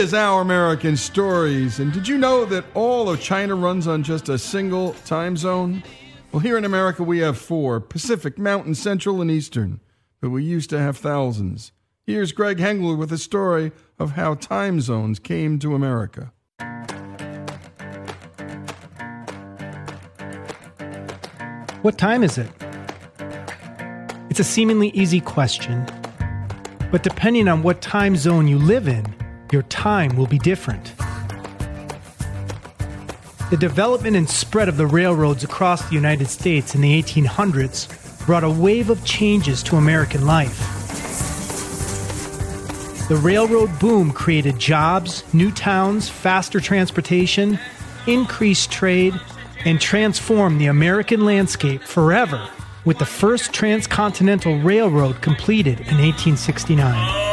is Our American Stories. And did you know that all of China runs on just a single time zone? Well, here in America, we have four Pacific, Mountain, Central, and Eastern. But we used to have thousands. Here's Greg Hengler with a story of how time zones came to America. What time is it? It's a seemingly easy question. But depending on what time zone you live in, your time will be different. The development and spread of the railroads across the United States in the 1800s brought a wave of changes to American life. The railroad boom created jobs, new towns, faster transportation, increased trade, and transformed the American landscape forever with the first transcontinental railroad completed in 1869.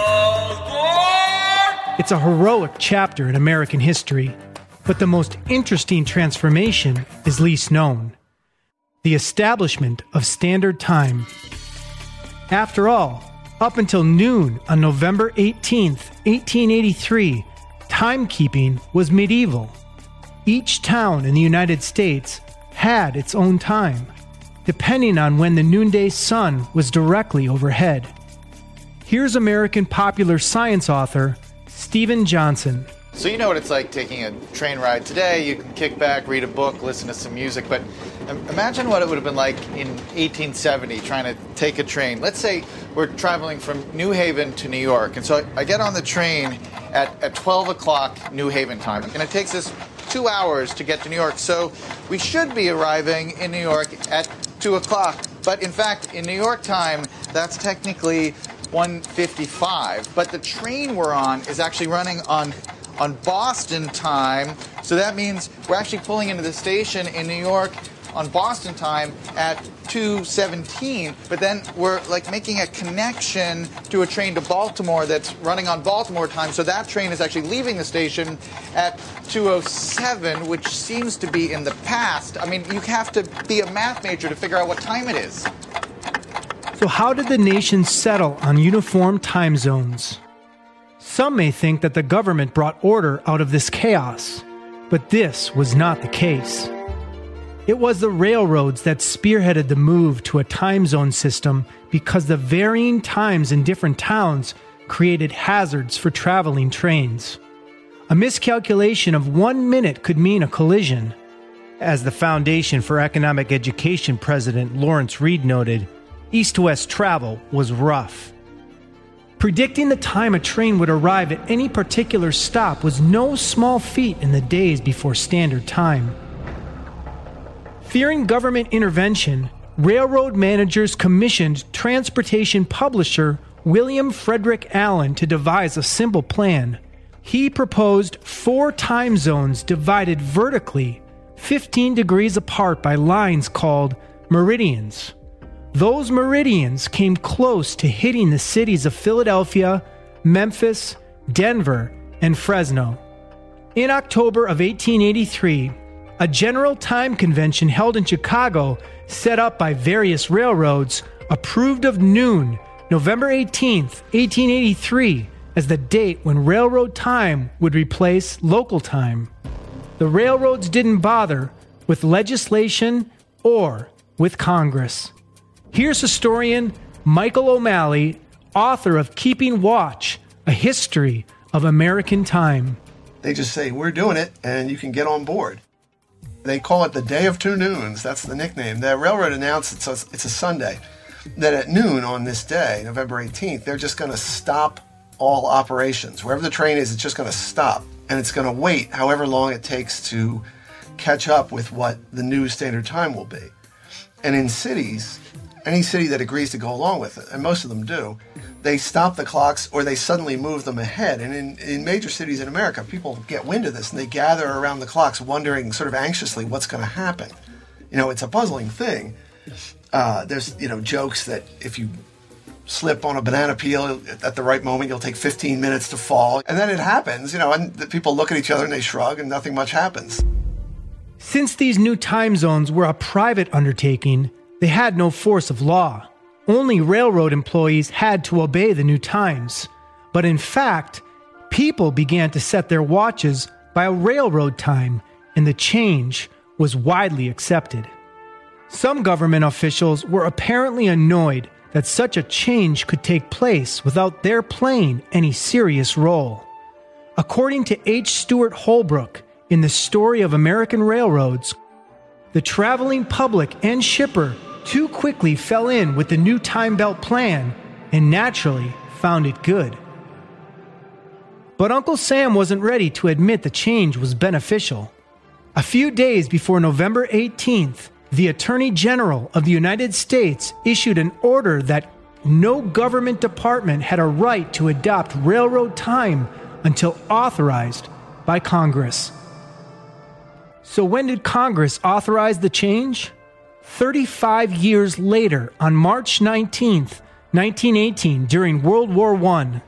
It's a heroic chapter in American history, but the most interesting transformation is least known the establishment of Standard Time. After all, up until noon on November 18, 1883, timekeeping was medieval. Each town in the United States had its own time, depending on when the noonday sun was directly overhead. Here's American popular science author Steven Johnson. So you know what it's like taking a train ride today. You can kick back, read a book, listen to some music, but imagine what it would have been like in 1870 trying to take a train. Let's say we're traveling from New Haven to New York, and so I get on the train at, at 12 o'clock New Haven time, and it takes us two hours to get to New York. So we should be arriving in New York at 2 o'clock. But in fact, in New York time, that's technically 155. But the train we're on is actually running on on Boston time. So that means we're actually pulling into the station in New York on Boston time at 217, but then we're like making a connection to a train to Baltimore that's running on Baltimore time. So that train is actually leaving the station at 207, which seems to be in the past. I mean, you have to be a math major to figure out what time it is. So, how did the nation settle on uniform time zones? Some may think that the government brought order out of this chaos, but this was not the case. It was the railroads that spearheaded the move to a time zone system because the varying times in different towns created hazards for traveling trains. A miscalculation of one minute could mean a collision. As the Foundation for Economic Education president Lawrence Reed noted, east west travel was rough. Predicting the time a train would arrive at any particular stop was no small feat in the days before standard time. Fearing government intervention, railroad managers commissioned transportation publisher William Frederick Allen to devise a simple plan. He proposed four time zones divided vertically, 15 degrees apart by lines called meridians. Those meridians came close to hitting the cities of Philadelphia, Memphis, Denver, and Fresno. In October of 1883, a general time convention held in Chicago, set up by various railroads, approved of noon, November 18, 1883, as the date when railroad time would replace local time. The railroads didn't bother with legislation or with Congress. Here's historian Michael O'Malley, author of Keeping Watch A History of American Time. They just say, We're doing it, and you can get on board. They call it the Day of Two Noons. That's the nickname. The railroad announced it, so it's, it's a Sunday, that at noon on this day, November 18th, they're just going to stop all operations. Wherever the train is, it's just going to stop. And it's going to wait however long it takes to catch up with what the new standard time will be. And in cities, any city that agrees to go along with it, and most of them do, they stop the clocks or they suddenly move them ahead. And in, in major cities in America, people get wind of this and they gather around the clocks wondering sort of anxiously what's going to happen. You know, it's a puzzling thing. Uh, there's, you know, jokes that if you slip on a banana peel at the right moment, you'll take 15 minutes to fall. And then it happens, you know, and the people look at each other and they shrug and nothing much happens. Since these new time zones were a private undertaking, they had no force of law. Only railroad employees had to obey the new times. But in fact, People began to set their watches by railroad time, and the change was widely accepted. Some government officials were apparently annoyed that such a change could take place without their playing any serious role. According to H. Stewart Holbrook in The Story of American Railroads, the traveling public and shipper too quickly fell in with the new time belt plan and naturally found it good. But Uncle Sam wasn't ready to admit the change was beneficial. A few days before November 18th, the Attorney General of the United States issued an order that no government department had a right to adopt railroad time until authorized by Congress. So, when did Congress authorize the change? 35 years later, on March 19th, 1918, during World War I.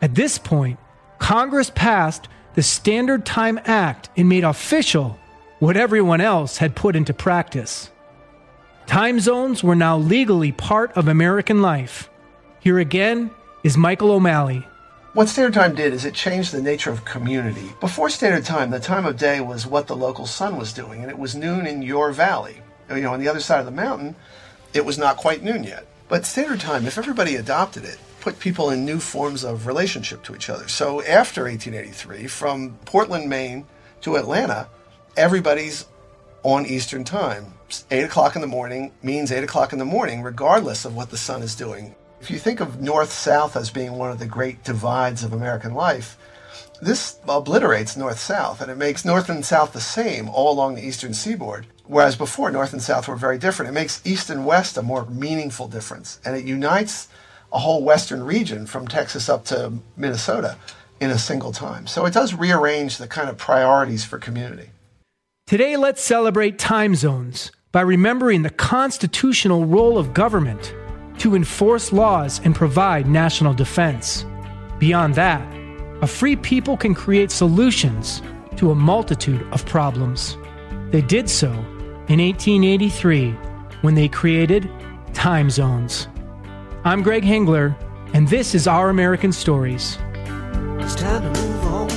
At this point, Congress passed the Standard Time Act and made official what everyone else had put into practice. Time zones were now legally part of American life. Here again is Michael O'Malley. What Standard Time did is it changed the nature of community. Before Standard Time, the time of day was what the local sun was doing, and it was noon in your valley. You know, on the other side of the mountain, it was not quite noon yet. But Standard Time, if everybody adopted it, put people in new forms of relationship to each other. So after 1883, from Portland, Maine to Atlanta, everybody's on Eastern Time. 8 o'clock in the morning means 8 o'clock in the morning, regardless of what the sun is doing. If you think of North South as being one of the great divides of American life, this obliterates North South and it makes North and South the same all along the Eastern seaboard. Whereas before, North and South were very different. It makes East and West a more meaningful difference and it unites a whole Western region from Texas up to Minnesota in a single time. So it does rearrange the kind of priorities for community. Today, let's celebrate time zones by remembering the constitutional role of government to enforce laws and provide national defense. Beyond that, a free people can create solutions to a multitude of problems. They did so in 1883 when they created time zones. I'm Greg Hengler, and this is Our American Stories. It's time to move on.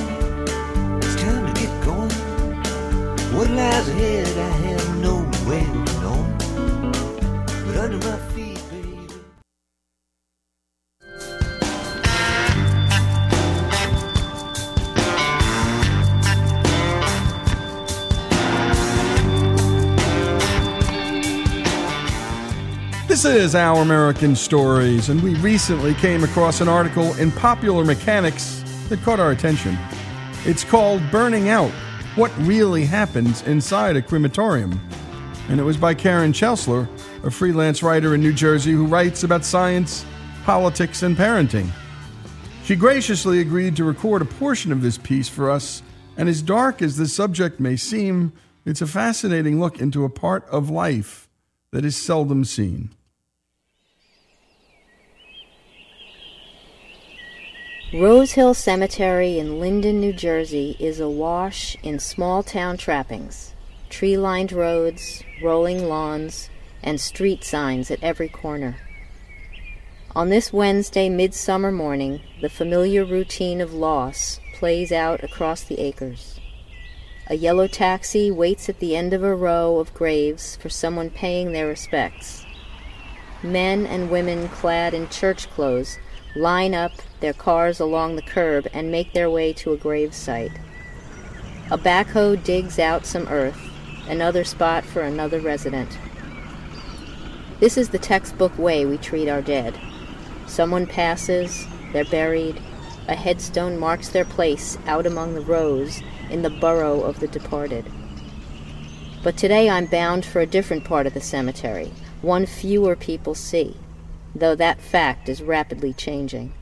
It's time to get going. What lies ahead, This is Our American Stories, and we recently came across an article in Popular Mechanics that caught our attention. It's called Burning Out What Really Happens Inside a Crematorium. And it was by Karen Chesler, a freelance writer in New Jersey who writes about science, politics, and parenting. She graciously agreed to record a portion of this piece for us, and as dark as the subject may seem, it's a fascinating look into a part of life that is seldom seen. Rose Hill Cemetery in Linden, New Jersey is awash in small town trappings tree lined roads, rolling lawns, and street signs at every corner. On this Wednesday midsummer morning, the familiar routine of loss plays out across the acres. A yellow taxi waits at the end of a row of graves for someone paying their respects. Men and women clad in church clothes line up their cars along the curb and make their way to a grave site. A backhoe digs out some earth, another spot for another resident. This is the textbook way we treat our dead. Someone passes, they're buried, a headstone marks their place out among the rows in the burrow of the departed. But today I'm bound for a different part of the cemetery, one fewer people see, though that fact is rapidly changing.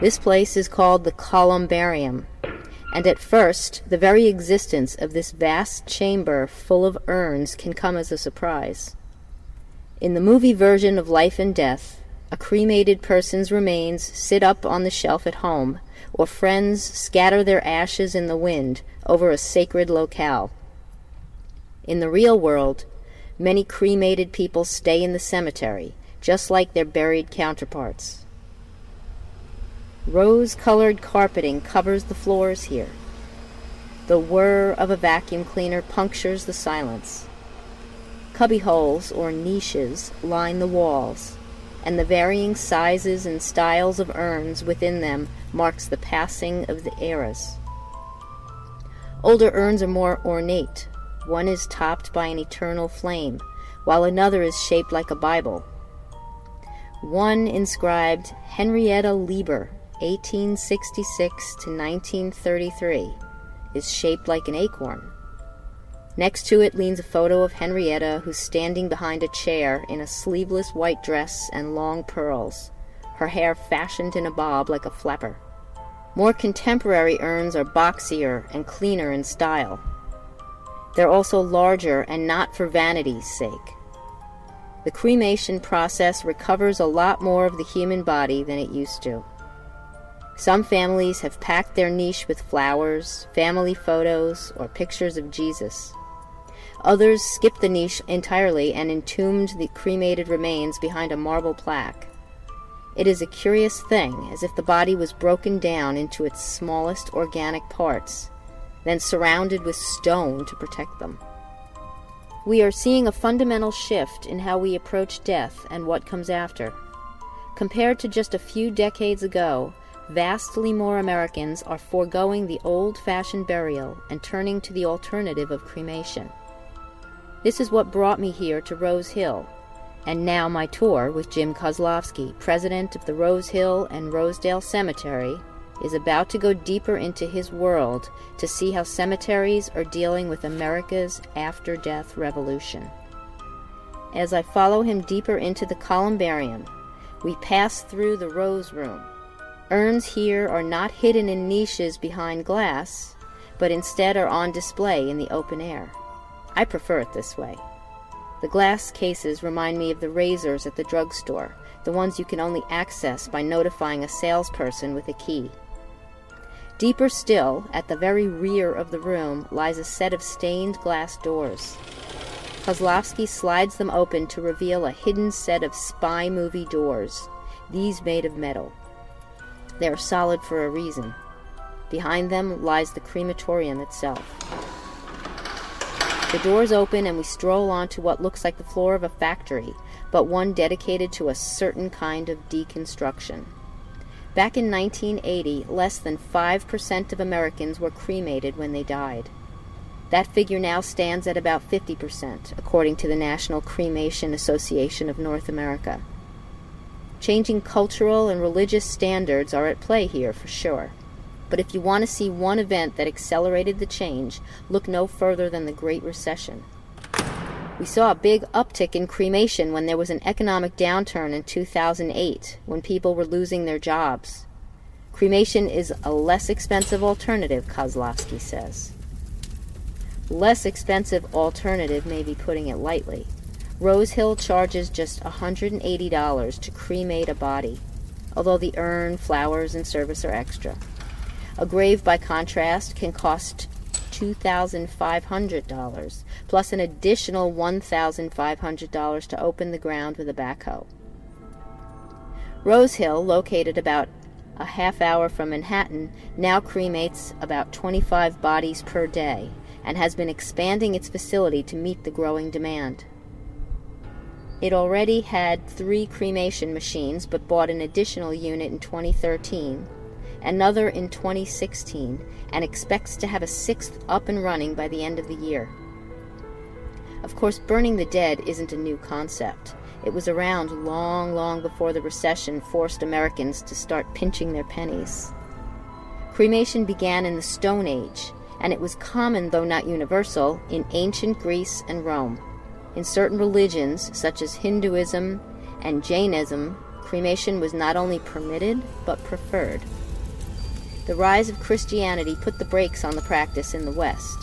This place is called the Columbarium, and at first the very existence of this vast chamber full of urns can come as a surprise. In the movie version of Life and Death, a cremated person's remains sit up on the shelf at home, or friends scatter their ashes in the wind over a sacred locale. In the real world, many cremated people stay in the cemetery, just like their buried counterparts. Rose colored carpeting covers the floors here. The whir of a vacuum cleaner punctures the silence. Cubby holes or niches line the walls, and the varying sizes and styles of urns within them marks the passing of the eras. Older urns are more ornate. One is topped by an eternal flame, while another is shaped like a Bible. One inscribed Henrietta Lieber, 1866 to 1933, is shaped like an acorn. Next to it leans a photo of Henrietta who's standing behind a chair in a sleeveless white dress and long pearls, her hair fashioned in a bob like a flapper. More contemporary urns are boxier and cleaner in style. They're also larger and not for vanity's sake. The cremation process recovers a lot more of the human body than it used to. Some families have packed their niche with flowers, family photos, or pictures of Jesus. Others skipped the niche entirely and entombed the cremated remains behind a marble plaque. It is a curious thing, as if the body was broken down into its smallest organic parts, then surrounded with stone to protect them. We are seeing a fundamental shift in how we approach death and what comes after. Compared to just a few decades ago, vastly more Americans are foregoing the old fashioned burial and turning to the alternative of cremation. This is what brought me here to Rose Hill, and now my tour with Jim Kozlowski, president of the Rose Hill and Rosedale Cemetery, is about to go deeper into his world to see how cemeteries are dealing with America's after death revolution. As I follow him deeper into the columbarium, we pass through the Rose Room. Urns here are not hidden in niches behind glass, but instead are on display in the open air. I prefer it this way. The glass cases remind me of the razors at the drugstore, the ones you can only access by notifying a salesperson with a key. Deeper still, at the very rear of the room, lies a set of stained glass doors. Kozlowski slides them open to reveal a hidden set of spy movie doors, these made of metal. They are solid for a reason. Behind them lies the crematorium itself. The doors open and we stroll onto what looks like the floor of a factory, but one dedicated to a certain kind of deconstruction. Back in 1980, less than 5% of Americans were cremated when they died. That figure now stands at about 50%, according to the National Cremation Association of North America. Changing cultural and religious standards are at play here for sure. But if you want to see one event that accelerated the change, look no further than the Great Recession. We saw a big uptick in cremation when there was an economic downturn in 2008, when people were losing their jobs. Cremation is a less expensive alternative, Kozlowski says. Less expensive alternative may be putting it lightly. Rose Hill charges just $180 to cremate a body, although the urn, flowers, and service are extra. A grave, by contrast, can cost $2,500, plus an additional $1,500 to open the ground with a backhoe. Rose Hill, located about a half hour from Manhattan, now cremates about 25 bodies per day and has been expanding its facility to meet the growing demand. It already had three cremation machines but bought an additional unit in 2013 another in 2016, and expects to have a sixth up and running by the end of the year. Of course, burning the dead isn't a new concept. It was around long, long before the recession forced Americans to start pinching their pennies. Cremation began in the Stone Age, and it was common, though not universal, in ancient Greece and Rome. In certain religions, such as Hinduism and Jainism, cremation was not only permitted, but preferred. The rise of Christianity put the brakes on the practice in the West.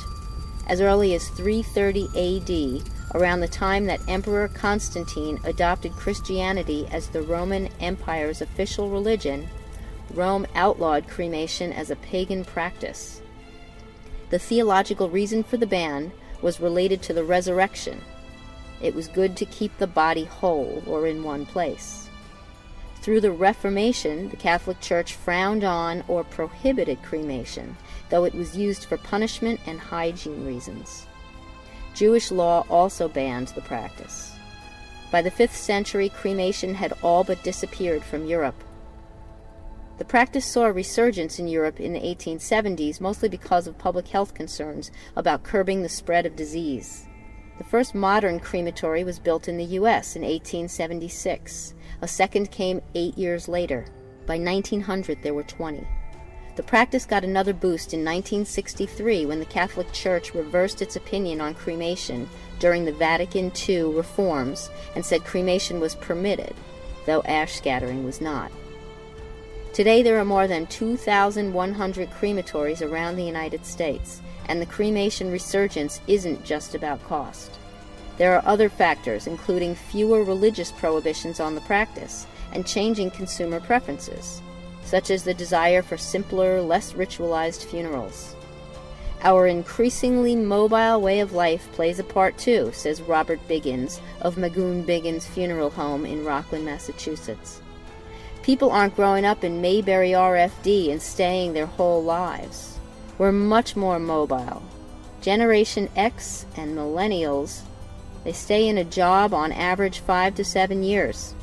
As early as 330 AD, around the time that Emperor Constantine adopted Christianity as the Roman Empire's official religion, Rome outlawed cremation as a pagan practice. The theological reason for the ban was related to the resurrection. It was good to keep the body whole or in one place. Through the Reformation, the Catholic Church frowned on or prohibited cremation, though it was used for punishment and hygiene reasons. Jewish law also banned the practice. By the 5th century, cremation had all but disappeared from Europe. The practice saw a resurgence in Europe in the 1870s, mostly because of public health concerns about curbing the spread of disease. The first modern crematory was built in the U.S. in 1876. A second came eight years later. By 1900, there were 20. The practice got another boost in 1963 when the Catholic Church reversed its opinion on cremation during the Vatican II reforms and said cremation was permitted, though ash scattering was not. Today, there are more than 2,100 crematories around the United States, and the cremation resurgence isn't just about cost. There are other factors, including fewer religious prohibitions on the practice and changing consumer preferences, such as the desire for simpler, less ritualized funerals. Our increasingly mobile way of life plays a part too, says Robert Biggins of Magoun Biggins Funeral Home in Rockland, Massachusetts. People aren't growing up in Mayberry RFD and staying their whole lives. We're much more mobile. Generation X and millennials, they stay in a job on average five to seven years.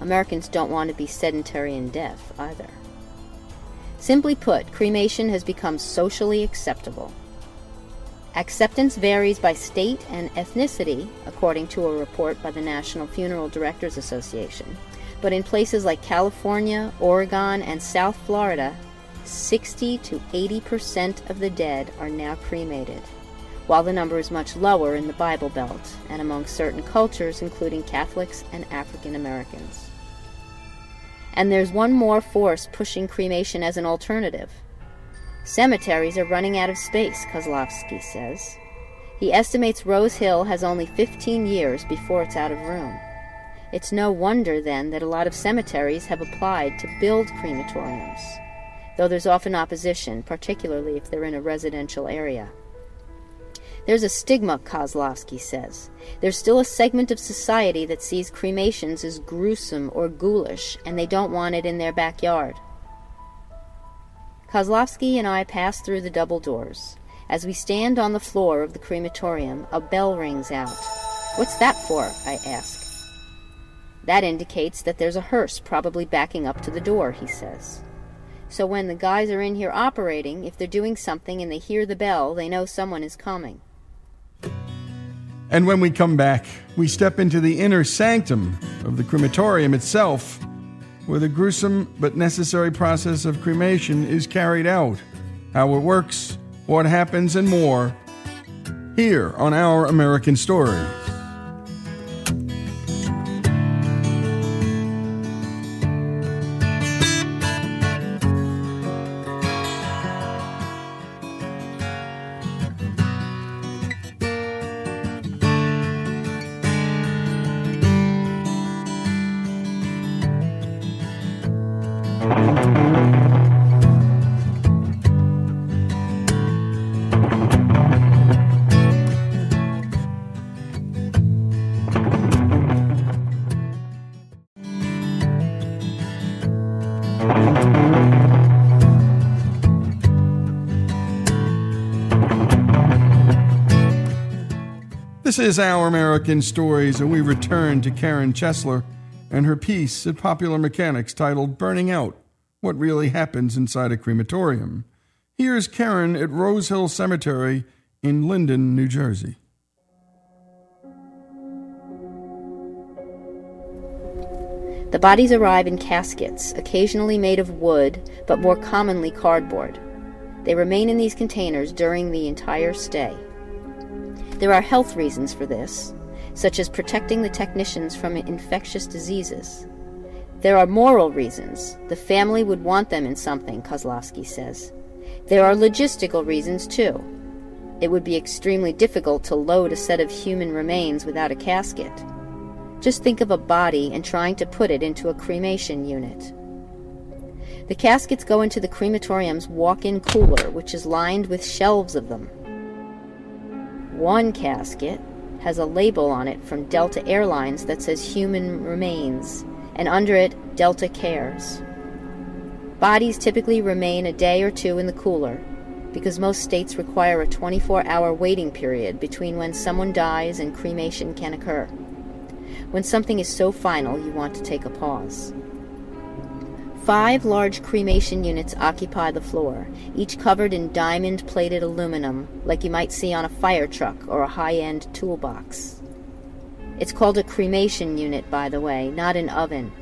Americans don't want to be sedentary and deaf either. Simply put, cremation has become socially acceptable. Acceptance varies by state and ethnicity, according to a report by the National Funeral Directors Association. But in places like California, Oregon, and South Florida, 60 to 80 percent of the dead are now cremated, while the number is much lower in the Bible Belt and among certain cultures, including Catholics and African Americans. And there's one more force pushing cremation as an alternative. Cemeteries are running out of space, Kozlowski says. He estimates Rose Hill has only 15 years before it's out of room. It's no wonder, then, that a lot of cemeteries have applied to build crematoriums, though there's often opposition, particularly if they're in a residential area. There's a stigma, Kozlowski says. There's still a segment of society that sees cremations as gruesome or ghoulish, and they don't want it in their backyard. Kozlowski and I pass through the double doors. As we stand on the floor of the crematorium, a bell rings out. What's that for? I ask. That indicates that there's a hearse probably backing up to the door, he says. So when the guys are in here operating, if they're doing something and they hear the bell, they know someone is coming. And when we come back, we step into the inner sanctum of the crematorium itself, where the gruesome but necessary process of cremation is carried out, how it works, what happens, and more, here on Our American Stories. Is Our American Stories, and we return to Karen Chesler and her piece at Popular Mechanics titled Burning Out What Really Happens Inside a Crematorium. Here's Karen at Rose Hill Cemetery in Linden, New Jersey. The bodies arrive in caskets, occasionally made of wood, but more commonly cardboard. They remain in these containers during the entire stay. There are health reasons for this, such as protecting the technicians from infectious diseases. There are moral reasons. The family would want them in something, Kozlowski says. There are logistical reasons, too. It would be extremely difficult to load a set of human remains without a casket. Just think of a body and trying to put it into a cremation unit. The caskets go into the crematorium's walk in cooler, which is lined with shelves of them. One casket has a label on it from Delta Airlines that says human remains, and under it, Delta Cares. Bodies typically remain a day or two in the cooler because most states require a 24 hour waiting period between when someone dies and cremation can occur. When something is so final, you want to take a pause. Five large cremation units occupy the floor, each covered in diamond plated aluminum like you might see on a fire truck or a high end toolbox. It's called a cremation unit, by the way, not an oven.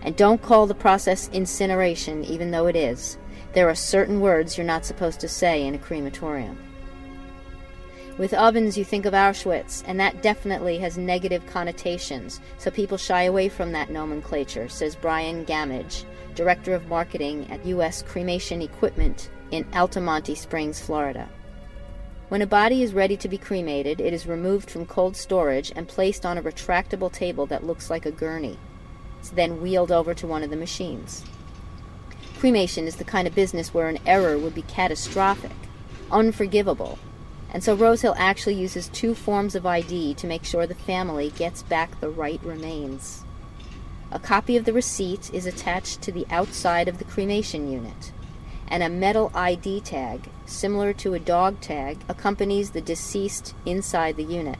And don't call the process incineration, even though it is. There are certain words you're not supposed to say in a crematorium. With ovens, you think of Auschwitz, and that definitely has negative connotations, so people shy away from that nomenclature, says Brian Gamage, Director of Marketing at U.S. Cremation Equipment in Altamonte Springs, Florida. When a body is ready to be cremated, it is removed from cold storage and placed on a retractable table that looks like a gurney. It's then wheeled over to one of the machines. Cremation is the kind of business where an error would be catastrophic, unforgivable, and so Rosehill actually uses two forms of ID to make sure the family gets back the right remains. A copy of the receipt is attached to the outside of the cremation unit, and a metal ID tag, similar to a dog tag, accompanies the deceased inside the unit.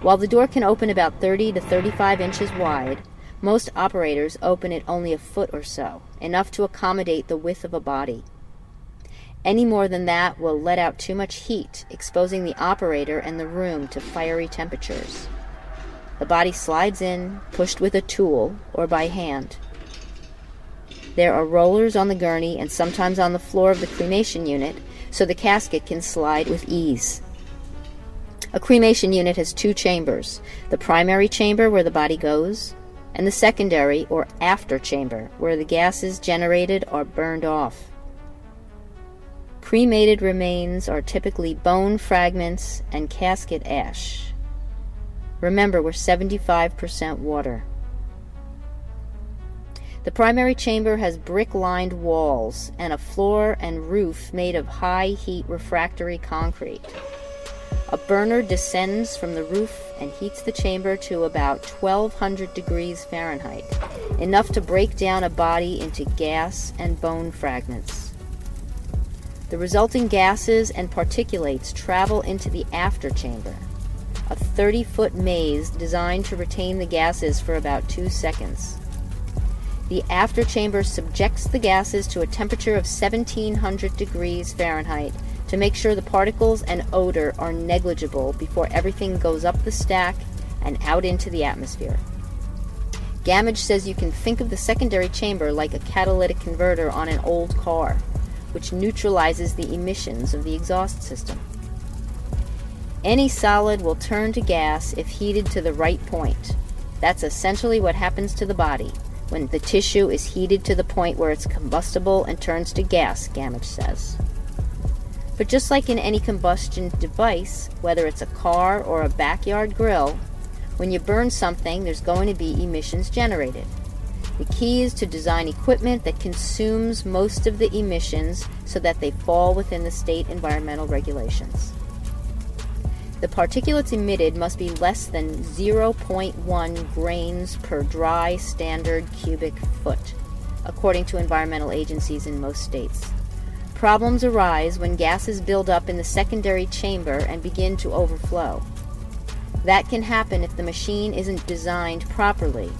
While the door can open about 30 to 35 inches wide, most operators open it only a foot or so, enough to accommodate the width of a body. Any more than that will let out too much heat, exposing the operator and the room to fiery temperatures. The body slides in, pushed with a tool or by hand. There are rollers on the gurney and sometimes on the floor of the cremation unit, so the casket can slide with ease. A cremation unit has two chambers the primary chamber where the body goes, and the secondary or after chamber where the gases generated are burned off. Cremated remains are typically bone fragments and casket ash. Remember, we're 75% water. The primary chamber has brick lined walls and a floor and roof made of high heat refractory concrete. A burner descends from the roof and heats the chamber to about 1200 degrees Fahrenheit, enough to break down a body into gas and bone fragments. The resulting gases and particulates travel into the after chamber, a 30 foot maze designed to retain the gases for about two seconds. The after chamber subjects the gases to a temperature of 1700 degrees Fahrenheit to make sure the particles and odor are negligible before everything goes up the stack and out into the atmosphere. Gamage says you can think of the secondary chamber like a catalytic converter on an old car, which neutralizes the emissions of the exhaust system. Any solid will turn to gas if heated to the right point. That's essentially what happens to the body when the tissue is heated to the point where it's combustible and turns to gas, Gamage says. But just like in any combustion device, whether it's a car or a backyard grill, when you burn something, there's going to be emissions generated. The key is to design equipment that consumes most of the emissions so that they fall within the state environmental regulations. The particulates emitted must be less than 0.1 grains per dry standard cubic foot, according to environmental agencies in most states. Problems arise when gases build up in the secondary chamber and begin to overflow. That can happen if the machine isn't designed properly,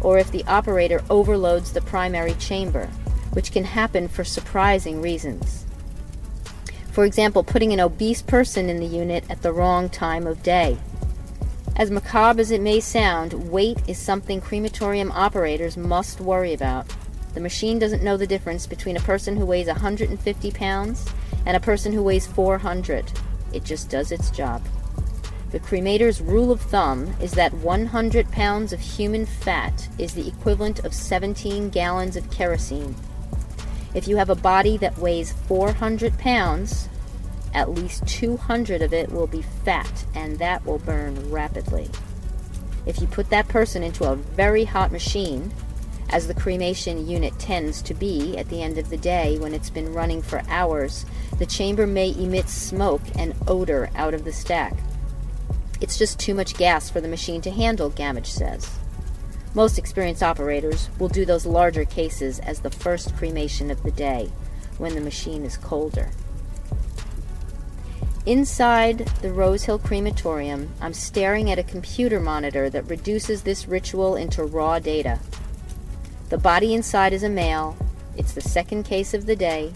or if the operator overloads the primary chamber, which can happen for surprising reasons. For example, putting an obese person in the unit at the wrong time of day. As macabre as it may sound, weight is something crematorium operators must worry about. The machine doesn't know the difference between a person who weighs 150 pounds and a person who weighs 400. It just does its job. The cremator's rule of thumb is that 100 pounds of human fat is the equivalent of 17 gallons of kerosene. If you have a body that weighs 400 pounds, at least 200 of it will be fat, and that will burn rapidly. If you put that person into a very hot machine, as the cremation unit tends to be at the end of the day when it's been running for hours, the chamber may emit smoke and odor out of the stack. It's just too much gas for the machine to handle, Gamage says. Most experienced operators will do those larger cases as the first cremation of the day, when the machine is colder. Inside the Rose Hill Crematorium, I'm staring at a computer monitor that reduces this ritual into raw data. The body inside is a male. It's the second case of the day.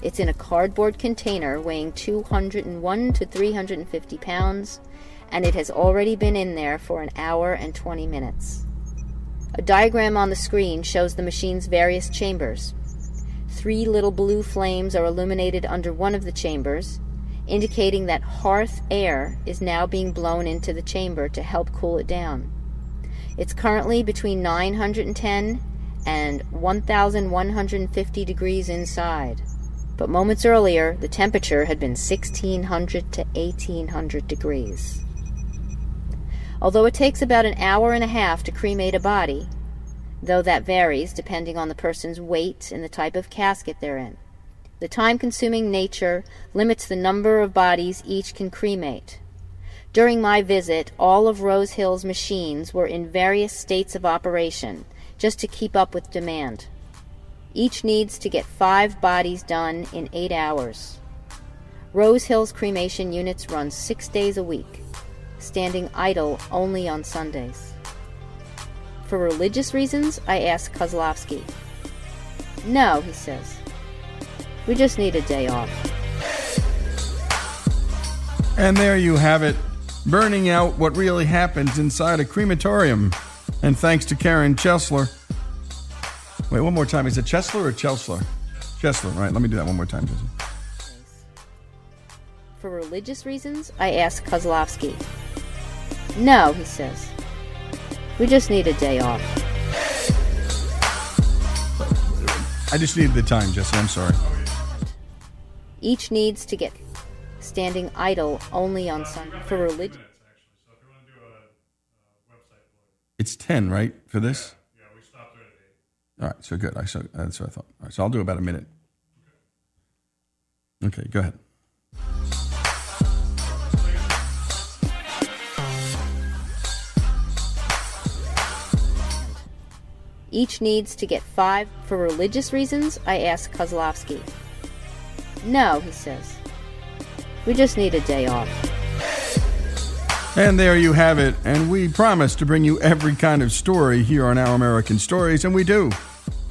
It's in a cardboard container weighing 201 to 350 pounds, and it has already been in there for an hour and 20 minutes. A diagram on the screen shows the machine's various chambers. Three little blue flames are illuminated under one of the chambers, indicating that hearth air is now being blown into the chamber to help cool it down. It's currently between 910 and 1150 degrees inside. But moments earlier, the temperature had been 1600 to 1800 degrees. Although it takes about an hour and a half to cremate a body, though that varies depending on the person's weight and the type of casket they're in. The time consuming nature limits the number of bodies each can cremate. During my visit, all of Rose Hill's machines were in various states of operation just to keep up with demand. Each needs to get five bodies done in eight hours. Rose Hill's cremation units run six days a week, standing idle only on Sundays. For religious reasons, I asked Kozlowski. No, he says. We just need a day off. And there you have it, burning out what really happens inside a crematorium. And thanks to Karen Chesler. Wait, one more time. Is it Chesler or Chesler? Chesler, right? Let me do that one more time. For religious reasons, I asked Kozlowski. No, he says. We just need a day off. I just needed the time, Jesse. I'm sorry. Each needs to get standing idle only on Sunday. For religion. It's 10, right, for this? Yeah, we stopped right at 8. All right, so good. I so uh, That's what I thought. All right, so I'll do about a minute. Okay, go ahead. Each needs to get five. For religious reasons, I asked Kozlowski. No, he says. We just need a day off. And there you have it. And we promise to bring you every kind of story here on Our American Stories, and we do.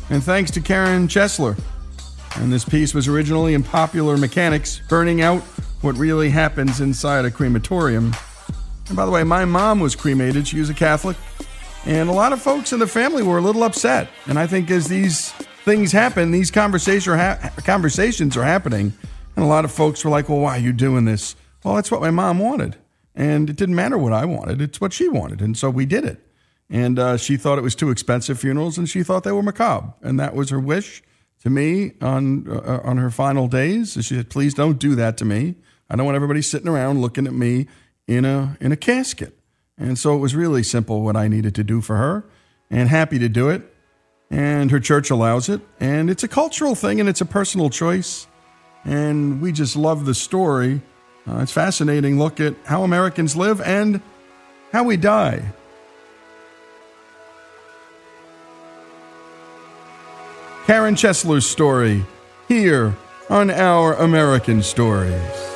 And thanks to Karen Chesler. And this piece was originally in Popular Mechanics, burning out what really happens inside a crematorium. And by the way, my mom was cremated. She was a Catholic. And a lot of folks in the family were a little upset. And I think as these things happen, these conversations are, ha- conversations are happening. And a lot of folks were like, well, why are you doing this? Well, that's what my mom wanted. And it didn't matter what I wanted, it's what she wanted. And so we did it. And uh, she thought it was too expensive funerals, and she thought they were macabre. And that was her wish to me on, uh, on her final days. She said, please don't do that to me. I don't want everybody sitting around looking at me in a, in a casket. And so it was really simple what I needed to do for her, and happy to do it. And her church allows it. And it's a cultural thing and it's a personal choice. And we just love the story. Uh, it's fascinating look at how Americans live and how we die. Karen Chesler's story here on Our American Stories.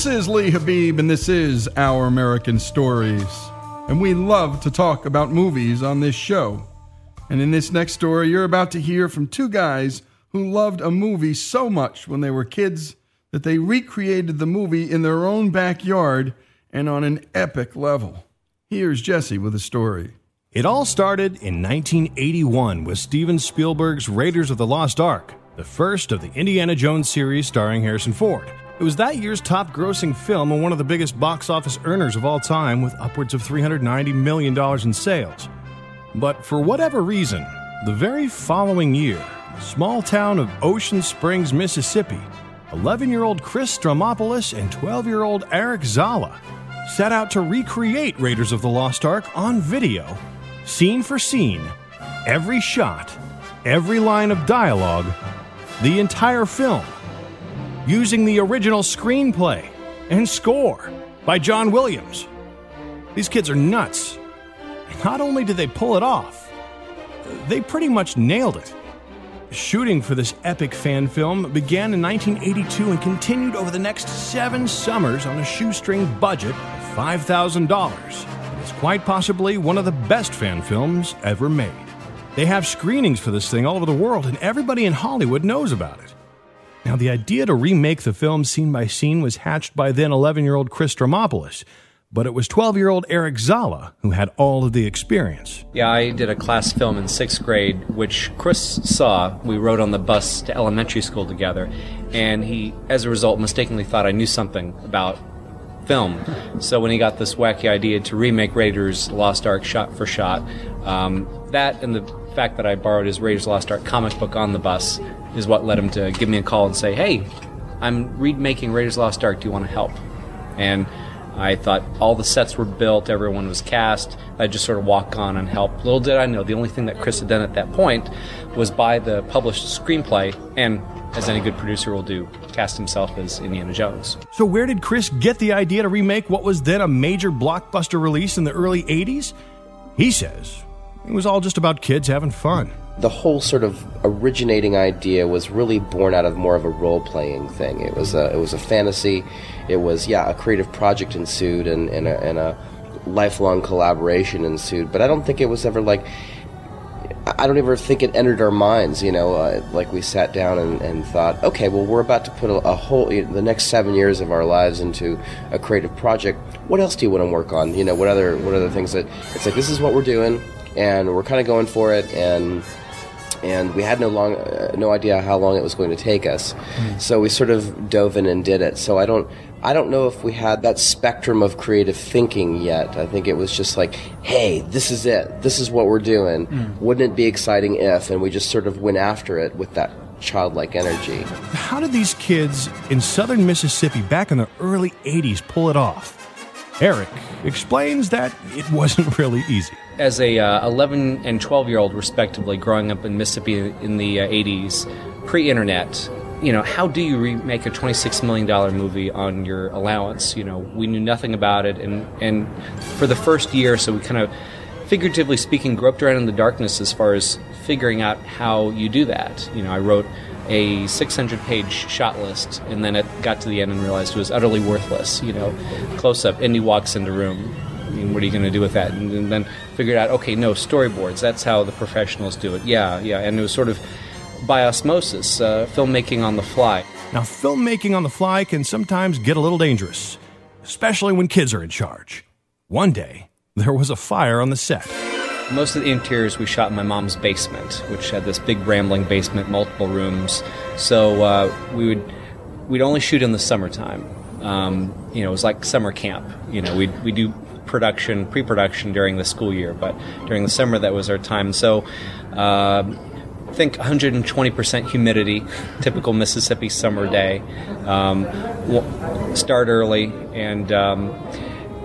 This is Lee Habib, and this is Our American Stories. And we love to talk about movies on this show. And in this next story, you're about to hear from two guys who loved a movie so much when they were kids that they recreated the movie in their own backyard and on an epic level. Here's Jesse with a story. It all started in 1981 with Steven Spielberg's Raiders of the Lost Ark, the first of the Indiana Jones series starring Harrison Ford. It was that year's top grossing film and one of the biggest box office earners of all time, with upwards of $390 million in sales. But for whatever reason, the very following year, small town of Ocean Springs, Mississippi, 11 year old Chris Strompolos and 12 year old Eric Zala set out to recreate Raiders of the Lost Ark on video, scene for scene, every shot, every line of dialogue, the entire film, using the original screenplay and score by John Williams. These kids are nuts. Not only did they pull it off, they pretty much nailed it. Shooting for this epic fan film began in 1982 and continued over the next seven summers on a shoestring budget of $5,000. It's quite possibly one of the best fan films ever made. They have screenings for this thing all over the world, and everybody in Hollywood knows about it. Now, the idea to remake the film scene by scene was hatched by then 11 year old Chris Strompolos, but it was 12 year old Eric Zala who had all of the experience. Yeah, I did a class film in sixth grade, which Chris saw. We rode on the bus to elementary school together, and he, as a result, mistakenly thought I knew something about film. So when he got this wacky idea to remake Raiders Lost Ark shot for shot, um, that and the fact that I borrowed his Raiders Lost Ark comic book on the bus is what led him to give me a call and say, "Hey, I'm remaking Raiders of the Lost Ark. Do you want to help?" And I thought all the sets were built, everyone was cast. I just sort of walk on and help. Little did I know, the only thing that Chris had done at that point was buy the published screenplay and, as any good producer will do, cast himself as Indiana Jones. So, where did Chris get the idea to remake what was then a major blockbuster release in the early 80s? He says it was all just about kids having fun. The whole sort of originating idea was really born out of more of a role playing thing. It was a it was a fantasy. It was yeah a creative project ensued and and a, and a lifelong collaboration ensued. But I don't think it was ever like. I don't ever think it entered our minds, you know, uh, like we sat down and, and thought, okay, well, we're about to put a, a whole, you know, the next seven years of our lives into a creative project. What else do you want to work on? You know, what other, what other things that, it's like, this is what we're doing, and we're kind of going for it, and and we had no long, uh, no idea how long it was going to take us. So we sort of dove in and did it. So I don't, I don't know if we had that spectrum of creative thinking yet. I think it was just like, hey, this is it. This is what we're doing. Wouldn't it be exciting if? And we just sort of went after it with that childlike energy. How did these kids in southern Mississippi back in the early 80s pull it off? Eric explains that it wasn't really easy. As a uh, 11 and 12 year old, respectively, growing up in Mississippi in the uh, 80s, pre-internet, you know, how do you remake a 26 million dollar movie on your allowance? You know, we knew nothing about it, and and for the first year, so we kind of, figuratively speaking, groped around in the darkness as far as figuring out how you do that. You know, I wrote a 600 page shot list and then it got to the end and realized it was utterly worthless you know close up indy walks into room I mean, what are you going to do with that? And, and then figured out, okay, no, storyboards. That's how the professionals do it. Yeah, yeah. And it was sort of by osmosis, uh, filmmaking on the fly. Now, filmmaking on the fly can sometimes get a little dangerous, especially when kids are in charge. One day, there was a fire on the set. Most of the interiors we shot in my mom's basement, which had this big rambling basement, multiple rooms. So uh, we would we'd only shoot in the summertime. Um, you know, it was like summer camp. You know, we we do production, pre-production during the school year, but during the summer that was our time. So. I think 120% humidity, typical Mississippi summer day. Um, w- start early and um,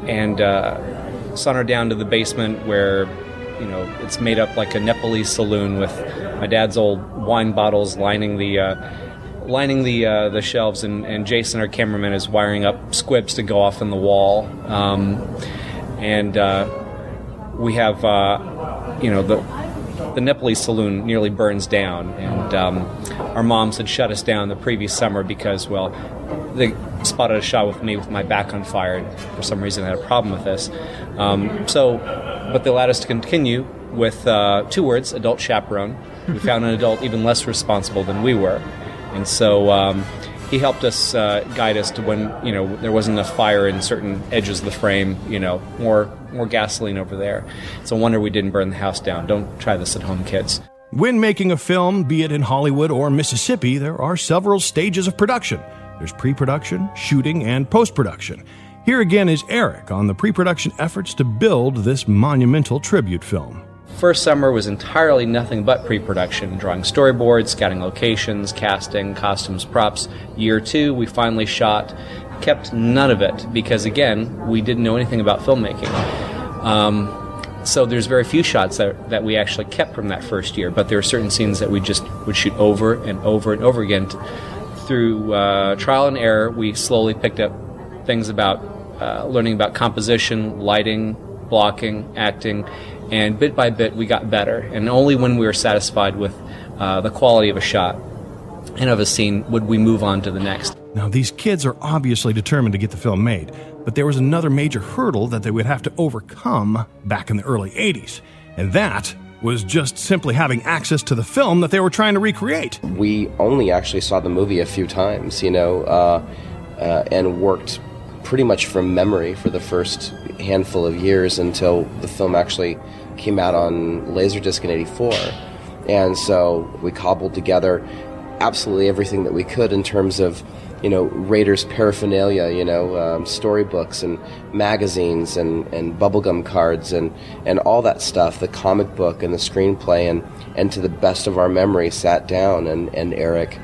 and uh, saunter down to the basement where you know it's made up like a Nepalese saloon with my dad's old wine bottles lining the uh, lining the uh, the shelves, and, and Jason, our cameraman, is wiring up squibs to go off in the wall, um, and uh, we have uh, you know the the Nepalese saloon nearly burns down, and um, our moms had shut us down the previous summer because, well, they spotted a shot with me with my back on fire. And for some reason, I had a problem with this. Um, so, but they allowed us to continue with uh, two words: adult chaperone. We found an adult even less responsible than we were, and so. Um, he helped us uh, guide us to when you know there wasn't enough fire in certain edges of the frame. You know, more more gasoline over there. It's a wonder we didn't burn the house down. Don't try this at home, kids. When making a film, be it in Hollywood or Mississippi, there are several stages of production. There's pre production, shooting, and post production. Here again is Eric on the pre production efforts to build this monumental tribute film. First summer was entirely nothing but pre production, drawing storyboards, scouting locations, casting, costumes, props. Year two, we finally shot, kept none of it because, again, we didn't know anything about filmmaking. Um, so there's very few shots that, that we actually kept from that first year, but there are certain scenes that we just would shoot over and over and over again. Through uh, trial and error, we slowly picked up things about uh, learning about composition, lighting, blocking, acting, and bit by bit we got better. And only when we were satisfied with uh, the quality of a shot and of a scene would we move on to the next. Now, these kids are obviously determined to get the film made, but there was another major hurdle that they would have to overcome back in the early 80s, and that was just simply having access to the film that they were trying to recreate. We only actually saw the movie a few times, you know, uh, uh, and worked pretty much from memory for the first handful of years until the film actually came out on Laserdisc in 84. And so we cobbled together absolutely everything that we could in terms of, you know, Raiders paraphernalia, you know, um, storybooks and magazines and, and bubblegum cards and, and all that stuff, the comic book and the screenplay, and, and to the best of our memory, sat down and, and Eric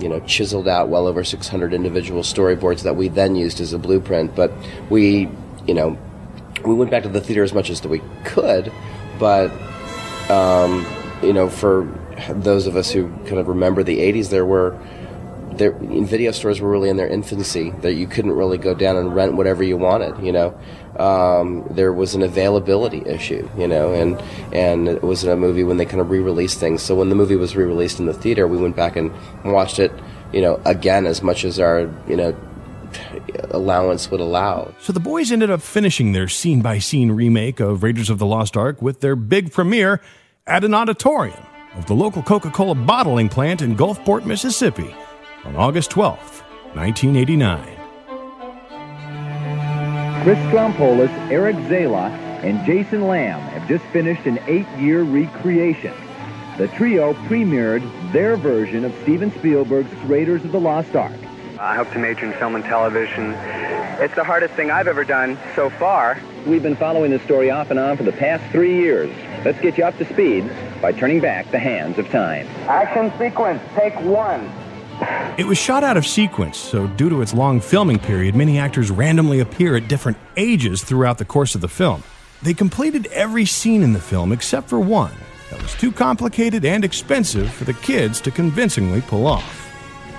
you know, chiseled out well over 600 individual storyboards that we then used as a blueprint. But we, you know, we went back to the theater as much as we could, but, um, you know, for those of us who kind of remember the 80s, there were, there, video stores were really in their infancy, that you couldn't really go down and rent whatever you wanted, you know. Um, there was an availability issue, you know, and and it was a movie when they kind of re-released things. So when the movie was re-released in the theater, we went back and watched it, you know, again as much as our, you know, allowance would allow. So the boys ended up finishing their scene by scene remake of Raiders of the Lost Ark with their big premiere at an auditorium of the local Coca Cola bottling plant in Gulfport, Mississippi on August 12th, 1989. Chris Strompolos, Eric Zala, and Jason Lamb have just finished an eight-year recreation. The trio premiered their version of Steven Spielberg's Raiders of the Lost Ark. I hope to major in film and television. It's the hardest thing I've ever done so far. We've been following this story off and on for the past three years. Let's get you up to speed by turning back the hands of time. Action sequence, take one. It was shot out of sequence, so due to its long filming period, many actors randomly appear at different ages throughout the course of the film. They completed every scene in the film except for one that was too complicated and expensive for the kids to convincingly pull off.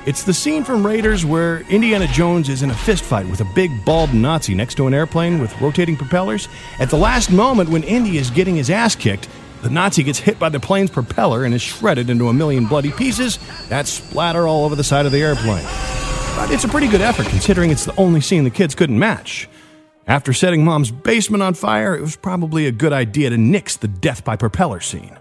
It's the scene from Raiders where Indiana Jones is in a fistfight with a big bald Nazi next to an airplane with rotating propellers. At the last moment when Indy is getting his ass kicked, the Nazi gets hit by the plane's propeller and is shredded into a million bloody pieces that splatter all over the side of the airplane. But it's a pretty good effort considering it's the only scene the kids couldn't match. After setting mom's basement on fire, it was probably a good idea to nix the death by propeller scene.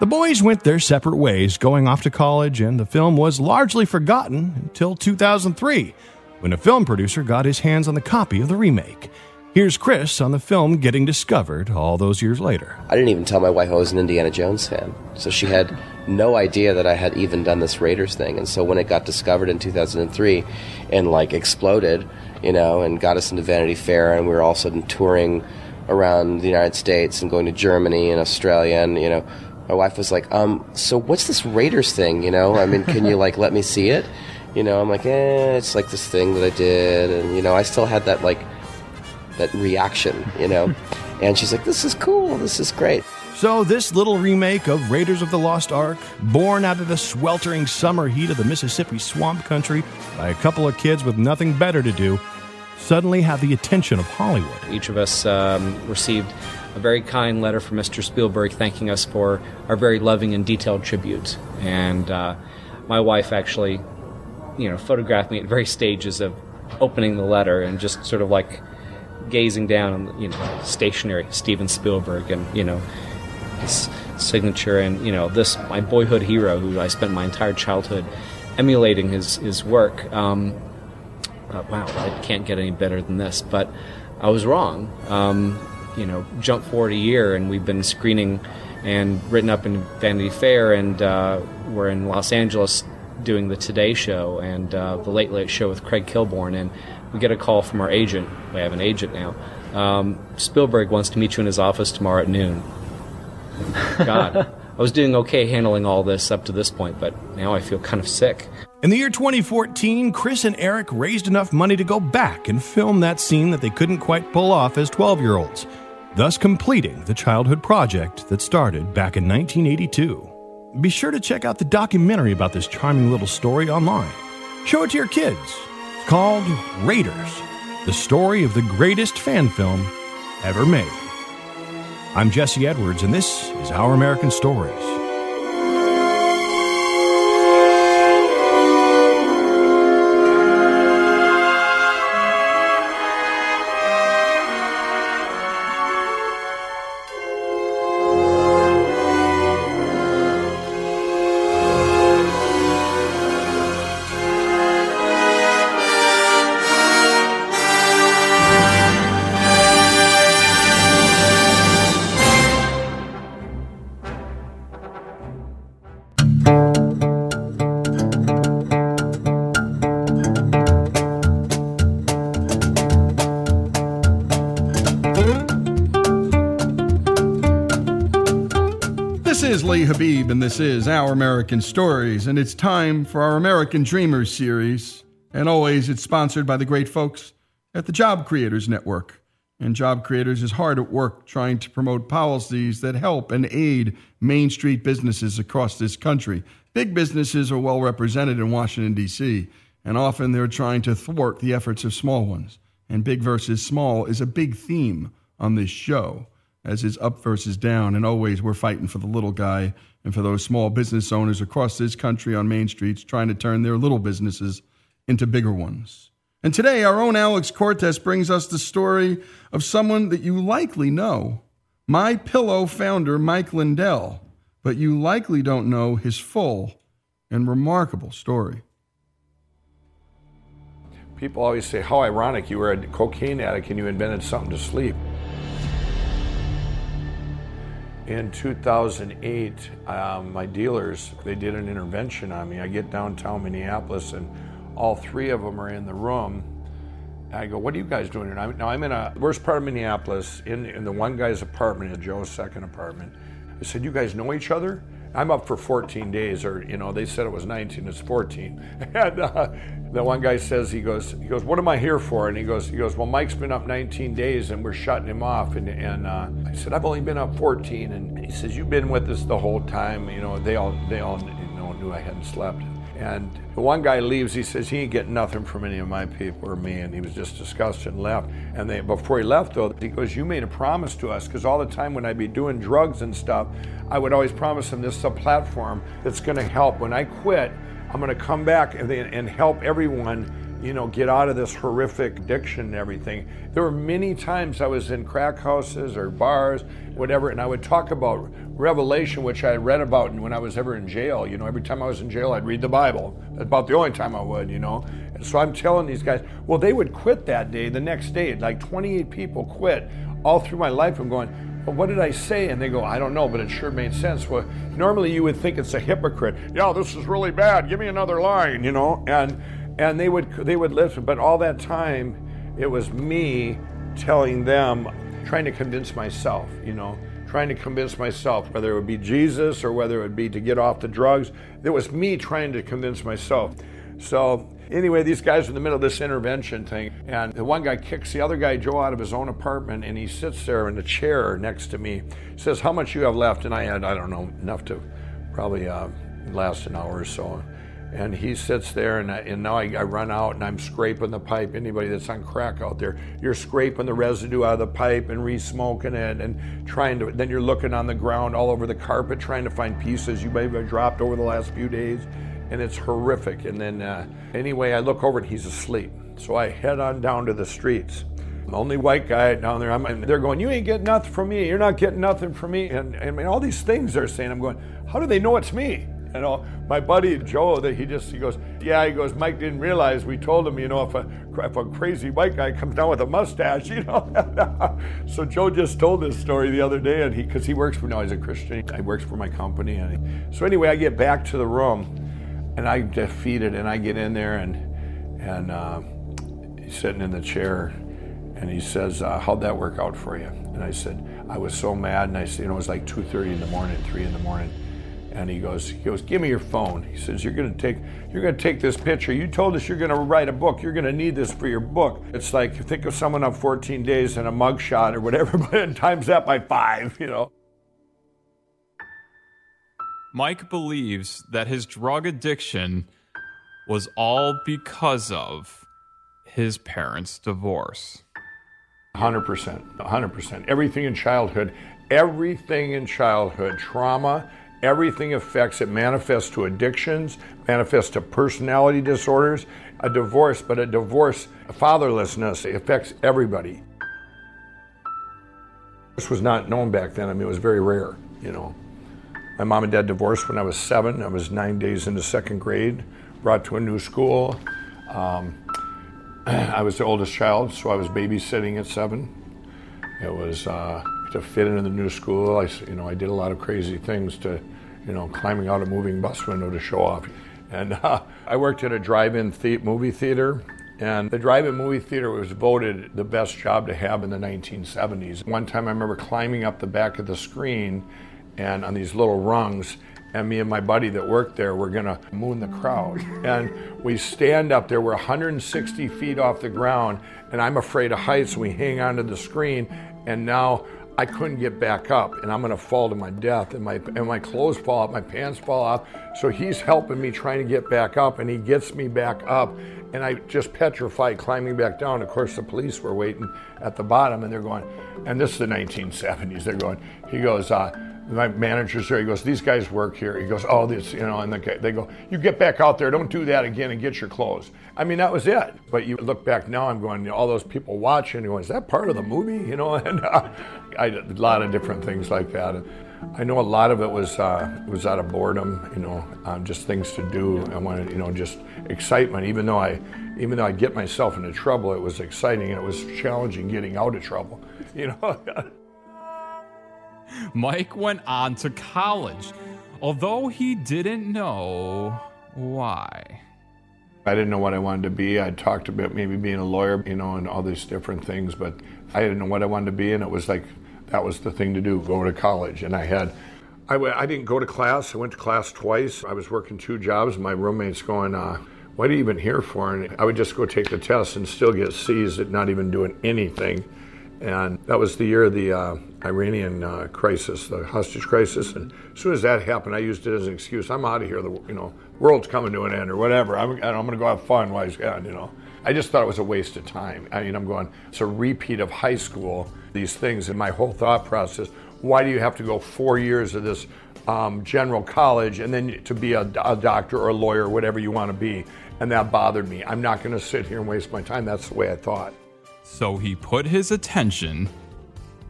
The boys went their separate ways, going off to college, and the film was largely forgotten until 2003, when a film producer got his hands on the copy of the remake. Here's Chris on the film getting discovered all those years later. I didn't even tell my wife I was an Indiana Jones fan. So she had no idea that I had even done this Raiders thing. And so when it got discovered in 2003 and like exploded, you know, and got us into Vanity Fair, and we were all of a sudden touring around the United States and going to Germany and Australia, and, you know, my wife was like, um, so what's this Raiders thing, you know? I mean, can you like let me see it? You know, I'm like, eh, it's like this thing that I did. And, you know, I still had that like, that reaction, you know? and she's like, this is cool. This is great. So, this little remake of Raiders of the Lost Ark, born out of the sweltering summer heat of the Mississippi swamp country by a couple of kids with nothing better to do, suddenly had the attention of Hollywood. Each of us um, received a very kind letter from Mr. Spielberg thanking us for our very loving and detailed tribute. And uh, my wife actually, you know, photographed me at various stages of opening the letter and just sort of like gazing down on, you know, stationery Steven Spielberg and, you know, his signature and, you know, this, my boyhood hero who I spent my entire childhood emulating his, his work. Um, uh, wow, I can't get any better than this. But I was wrong. Um, you know, jump forward a year, and we've been screening and written up in Vanity Fair, and uh, we're in Los Angeles doing the Today Show and uh, the Late Late Show with Craig Kilborn, and we get a call from our agent. We have an agent now. Um, Spielberg wants to meet you in his office tomorrow at noon. God, I was doing okay handling all this up to this point, but now I feel kind of sick. In the year 2014, Chris and Eric raised enough money to go back and film that scene that they couldn't quite pull off as 12 year olds, thus completing the childhood project that started back in 1982. Be sure to check out the documentary about this charming little story online. Show it to your kids. It's called Raiders The Story of the Greatest Fan Film Ever Made. I'm Jesse Edwards, and this is Our American Stories. Is Our American Stories, and it's time for our American Dreamers series. And always, it's sponsored by the great folks at the Job Creators Network. And Job Creators is hard at work trying to promote policies that help and aid Main Street businesses across this country. Big businesses are well represented in Washington, D.C., and often they're trying to thwart the efforts of small ones. And big versus small is a big theme on this show as is up versus down. And always we're fighting for the little guy and for those small business owners across this country on main streets trying to turn their little businesses into bigger ones. And today, our own Alex Cortez brings us the story of someone that you likely know My Pillow founder Mike Lindell, but you likely don't know his full and remarkable story. People always say, How ironic you were a cocaine addict and you invented something to sleep. In 2008, um, my dealers they did an intervention on me. I get downtown Minneapolis, and all three of them are in the room. I go, "What are you guys doing here?" I'm, now I'm in a worst part of Minneapolis, in, in the one guy's apartment, in Joe's second apartment. I said, "You guys know each other?" I'm up for 14 days, or you know, they said it was 19, it's 14. And uh, the one guy says, he goes, he goes, what am I here for? And he goes, he goes, well, Mike's been up 19 days, and we're shutting him off. And and uh, I said, I've only been up 14. And he says, you've been with us the whole time. You know, they all they all you know knew I hadn't slept. And the one guy leaves. He says he ain't getting nothing from any of my people or me, and he was just disgusted and left. And they, before he left, though, he goes, "You made a promise to us, because all the time when I'd be doing drugs and stuff, I would always promise them this is a platform that's going to help. When I quit, I'm going to come back and, and help everyone." You know, get out of this horrific addiction and everything. There were many times I was in crack houses or bars, whatever, and I would talk about Revelation, which I read about when I was ever in jail. You know, every time I was in jail, I'd read the Bible. About the only time I would, you know. And so I'm telling these guys, well, they would quit that day, the next day. Like 28 people quit all through my life. I'm going, well, what did I say? And they go, I don't know, but it sure made sense. Well, normally you would think it's a hypocrite. Yeah, this is really bad. Give me another line, you know. And and they would they would listen. But all that time, it was me telling them, trying to convince myself, you know, trying to convince myself whether it would be Jesus or whether it would be to get off the drugs. It was me trying to convince myself. So anyway, these guys are in the middle of this intervention thing, and the one guy kicks the other guy, Joe, out of his own apartment, and he sits there in a chair next to me. Says, "How much you have left?" And I had, I don't know, enough to probably uh, last an hour or so. And he sits there, and, I, and now I, I run out and I'm scraping the pipe. Anybody that's on crack out there, you're scraping the residue out of the pipe and re-smoking it, and trying to. Then you're looking on the ground, all over the carpet, trying to find pieces you may have dropped over the last few days, and it's horrific. And then uh, anyway, I look over and he's asleep. So I head on down to the streets. I'm the only white guy down there. I'm, and they're going, You ain't getting nothing from me. You're not getting nothing from me. And, and I mean, all these things they're saying, I'm going, How do they know it's me? You know, my buddy Joe, that he just he goes, yeah, he goes. Mike didn't realize we told him, you know, if a if a crazy white guy comes down with a mustache, you know. so Joe just told this story the other day, and he because he works for now he's a Christian. He works for my company, and he, so anyway, I get back to the room, and I defeated, and I get in there, and and uh, he's sitting in the chair, and he says, uh, "How'd that work out for you?" And I said, "I was so mad," and I said, "You know, it was like 2:30 in the morning, 3 in the morning." And he goes, he goes, give me your phone. He says, you're gonna take, you're gonna take this picture. You told us you're gonna write a book. You're gonna need this for your book. It's like think of someone on 14 days and a mugshot or whatever, but times that by five, you know. Mike believes that his drug addiction was all because of his parents' divorce. 100%. 100%. Everything in childhood, everything in childhood, trauma, everything affects it manifests to addictions manifests to personality disorders. A divorce but a divorce fatherlessness affects everybody. This was not known back then. I mean it was very rare you know. My mom and dad divorced when i was seven. I was nine days into second grade brought to a new school. Um, i was the oldest child so i was babysitting at seven. It was uh, to fit into the new school. I, you know, I did a lot of crazy things to, you know, climbing out a moving bus window to show off. And uh, I worked at a drive-in the- movie theater, and the drive-in movie theater was voted the best job to have in the 1970s. One time, I remember climbing up the back of the screen, and on these little rungs. And me and my buddy that worked there were gonna moon the crowd. And we stand up there, we're 160 feet off the ground, and I'm afraid of heights. We hang onto the screen, and now I couldn't get back up, and I'm gonna fall to my death, and my and my clothes fall off, my pants fall off. So he's helping me trying to get back up, and he gets me back up, and I just petrified climbing back down. Of course, the police were waiting at the bottom, and they're going, and this is the 1970s. They're going. He goes. Uh, my manager's there. He goes, "These guys work here." He goes, "Oh, this, you know," and the, they go, "You get back out there. Don't do that again, and get your clothes." I mean, that was it. But you look back now, I'm going, all those people watching, going, "Is that part of the movie?" You know, and uh, I did a lot of different things like that. And I know a lot of it was uh, was out of boredom, you know, um, just things to do. I wanted, you know, just excitement. Even though I, even though I get myself into trouble, it was exciting and it was challenging getting out of trouble. You know. Mike went on to college, although he didn't know why. I didn't know what I wanted to be. I talked about maybe being a lawyer, you know, and all these different things, but I didn't know what I wanted to be, and it was like that was the thing to do, go to college. And I had, I, w- I didn't go to class. I went to class twice. I was working two jobs. My roommate's going, uh, what are you even here for? And I would just go take the test and still get C's at not even doing anything. And that was the year of the uh, Iranian uh, crisis, the hostage crisis. And as soon as that happened, I used it as an excuse. I'm out of here. The you know world's coming to an end or whatever. I'm, I'm going to go have fun while he's gone. You know, I just thought it was a waste of time. I mean, I'm going. It's a repeat of high school. These things, and my whole thought process. Why do you have to go four years of this um, general college and then to be a, a doctor or a lawyer, or whatever you want to be? And that bothered me. I'm not going to sit here and waste my time. That's the way I thought. So he put his attention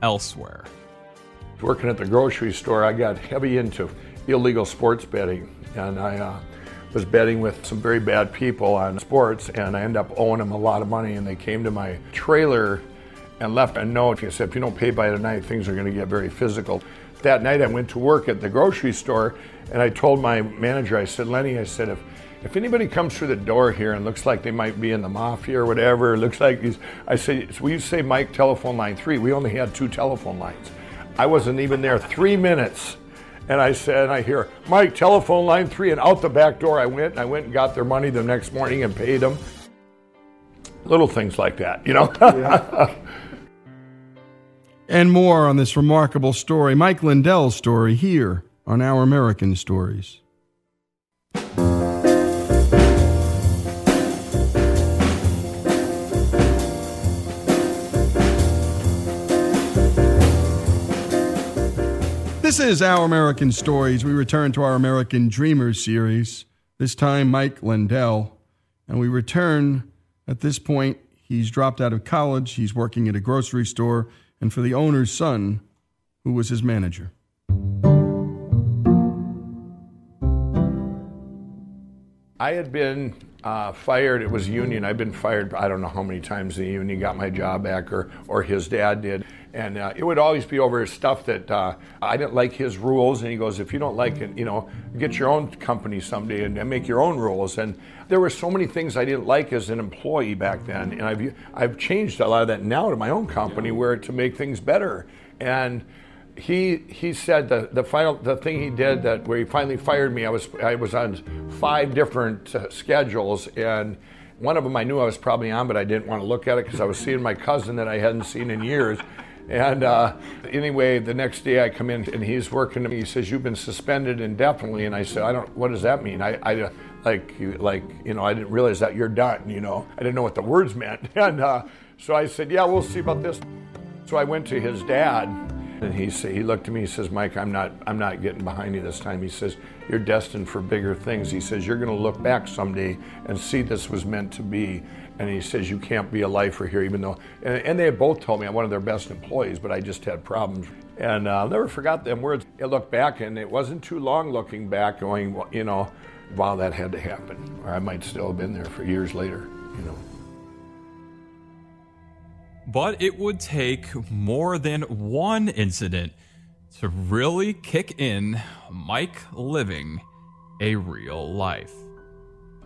elsewhere. Working at the grocery store, I got heavy into illegal sports betting, and I uh, was betting with some very bad people on sports, and I ended up owing them a lot of money. And they came to my trailer and left a note. He said, "If you don't pay by tonight, things are going to get very physical." That night, I went to work at the grocery store, and I told my manager, I said, "Lenny, I said if." If anybody comes through the door here and looks like they might be in the mafia or whatever, looks like he's, I say, we say Mike telephone line three. We only had two telephone lines. I wasn't even there three minutes. And I said, and I hear, Mike, telephone line three. And out the back door I went, and I went and got their money the next morning and paid them. Little things like that, you know? And more on this remarkable story, Mike Lindell's story, here on Our American Stories. This is Our American Stories. We return to our American Dreamers series. This time, Mike Lindell. And we return at this point. He's dropped out of college. He's working at a grocery store and for the owner's son, who was his manager. I had been uh, fired. It was union. I've been fired. I don't know how many times the union got my job back, or or his dad did. And uh, it would always be over stuff that uh, I didn't like his rules. And he goes, if you don't like it, you know, get your own company someday and, and make your own rules. And there were so many things I didn't like as an employee back then. And I've I've changed a lot of that now to my own company, where to make things better. And he he said the the final the thing he did that where he finally fired me. I was I was on five different uh, schedules and. One of them I knew I was probably on, but I didn't want to look at it because I was seeing my cousin that I hadn't seen in years. And uh, anyway, the next day I come in and he's working to me. He says, "You've been suspended indefinitely." And I said, "I don't. What does that mean?" I, I like like you know I didn't realize that you're done. You know, I didn't know what the words meant. And uh, so I said, "Yeah, we'll see about this." So I went to his dad and he said, he looked at me. He says, "Mike, I'm not, I'm not getting behind you this time." He says, "You're destined for bigger things." He says, "You're going to look back someday and see this was meant to be." And he says, "You can't be a lifer here, even though." And, and they both told me I'm one of their best employees, but I just had problems. And uh, I'll never forgot them words. I looked back, and it wasn't too long looking back, going, well, you know, wow, that had to happen, or I might still have been there for years later, you know. But it would take more than one incident to really kick in Mike living a real life.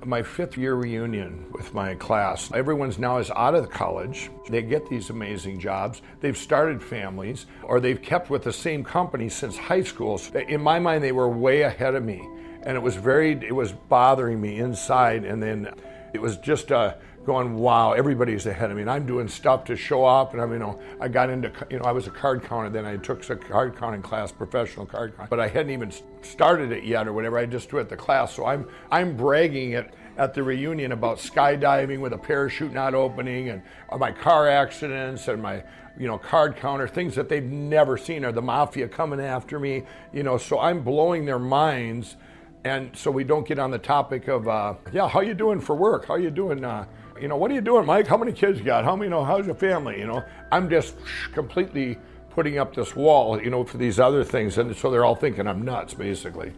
My fifth year reunion with my class, everyone's now is out of college. They get these amazing jobs. They've started families or they've kept with the same company since high school. So in my mind, they were way ahead of me. And it was very, it was bothering me inside. And then it was just a, going, wow, everybody's ahead of me. And I'm doing stuff to show up. And I mean, you know, I got into, you know, I was a card counter. Then I took a card counting class, professional card counting. But I hadn't even started it yet or whatever. I just do it the class. So I'm, I'm bragging it at the reunion about skydiving with a parachute not opening and my car accidents and my, you know, card counter, things that they've never seen or the mafia coming after me, you know, so I'm blowing their minds. And so we don't get on the topic of, uh, yeah, how you doing for work? How you doing, uh, you know, what are you doing, Mike? How many kids you got? How many, you know, how's your family? You know, I'm just completely putting up this wall, you know, for these other things. And so they're all thinking I'm nuts, basically.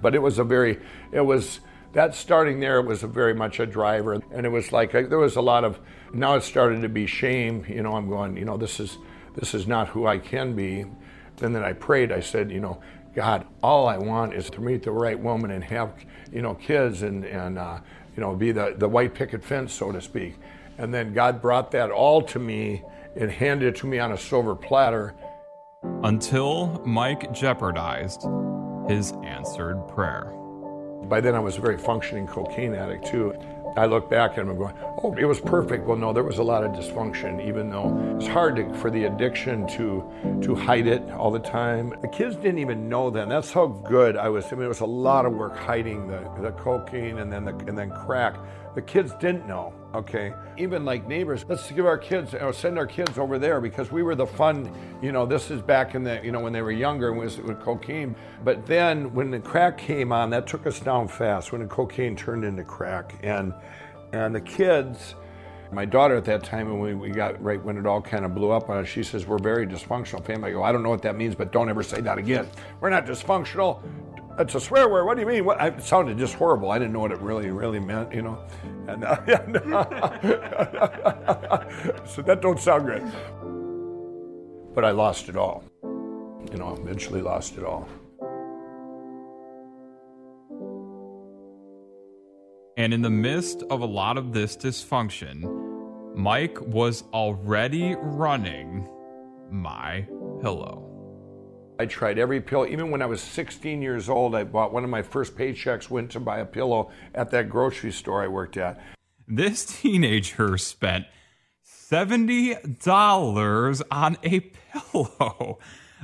But it was a very, it was, that starting there was very much a driver. And it was like, there was a lot of, now it started to be shame. You know, I'm going, you know, this is, this is not who I can be. And then I prayed, I said, you know, God, all I want is to meet the right woman and have, you know, kids and, and, uh, you know, be the, the white picket fence, so to speak. And then God brought that all to me and handed it to me on a silver platter. Until Mike jeopardized his answered prayer. By then, I was a very functioning cocaine addict, too. I look back and I'm going, oh, it was perfect. Well, no, there was a lot of dysfunction, even though it's hard to, for the addiction to to hide it all the time. The kids didn't even know then. That's how good I was. I mean, it was a lot of work hiding the, the cocaine and then the, and then crack. The kids didn't know. Okay, even like neighbors, let's give our kids or send our kids over there because we were the fun. You know, this is back in the you know when they were younger and was with cocaine. But then when the crack came on, that took us down fast. When the cocaine turned into crack and and the kids. My daughter at that time, when we, we got right when it all kind of blew up on us, she says, We're very dysfunctional family. I go, I don't know what that means, but don't ever say that again. We're not dysfunctional. It's a swear word. What do you mean? What? It sounded just horrible. I didn't know what it really, really meant, you know. And, uh, so that don't sound good. But I lost it all. You know, eventually lost it all. And in the midst of a lot of this dysfunction, Mike was already running my pillow. I tried every pillow. Even when I was 16 years old, I bought one of my first paychecks, went to buy a pillow at that grocery store I worked at. This teenager spent $70 on a pillow.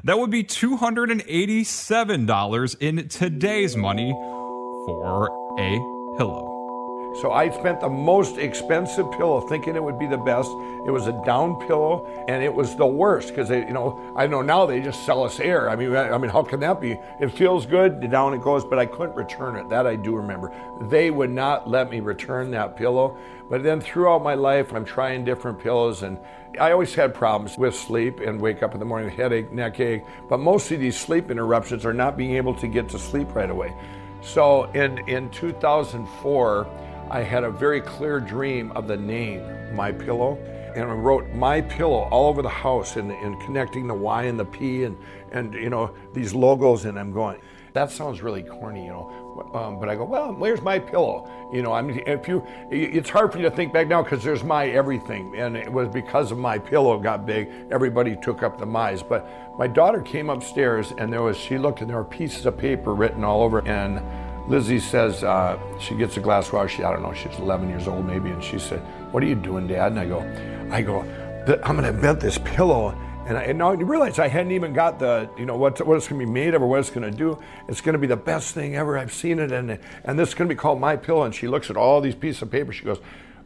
That would be $287 in today's money for a pillow. So I spent the most expensive pillow thinking it would be the best. It was a down pillow and it was the worst because they, you know, I know now they just sell us air. I mean, I mean, how can that be? It feels good, down it goes, but I couldn't return it. That I do remember. They would not let me return that pillow. But then throughout my life, I'm trying different pillows and I always had problems with sleep and wake up in the morning with headache, neck ache. But mostly these sleep interruptions are not being able to get to sleep right away. So in, in 2004, I had a very clear dream of the name, My Pillow. And I wrote My Pillow all over the house and, and connecting the Y and the P and, and, you know, these logos. And I'm going, that sounds really corny, you know. Um, but I go, well, where's my pillow? You know, I mean, if you, it's hard for you to think back now because there's my everything, and it was because of my pillow got big. Everybody took up the my's, but my daughter came upstairs and there was, she looked and there were pieces of paper written all over, and Lizzie says uh, she gets a glass of water. She, I don't know, she's 11 years old maybe, and she said, "What are you doing, Dad?" And I go, I go, I'm going to invent this pillow and I, and realize I hadn't even got the, you know, what, what it's going to be made of or what it's going to do. It's going to be the best thing ever. I've seen it. And, and this is going to be called My Pillow. And she looks at all these pieces of paper. She goes,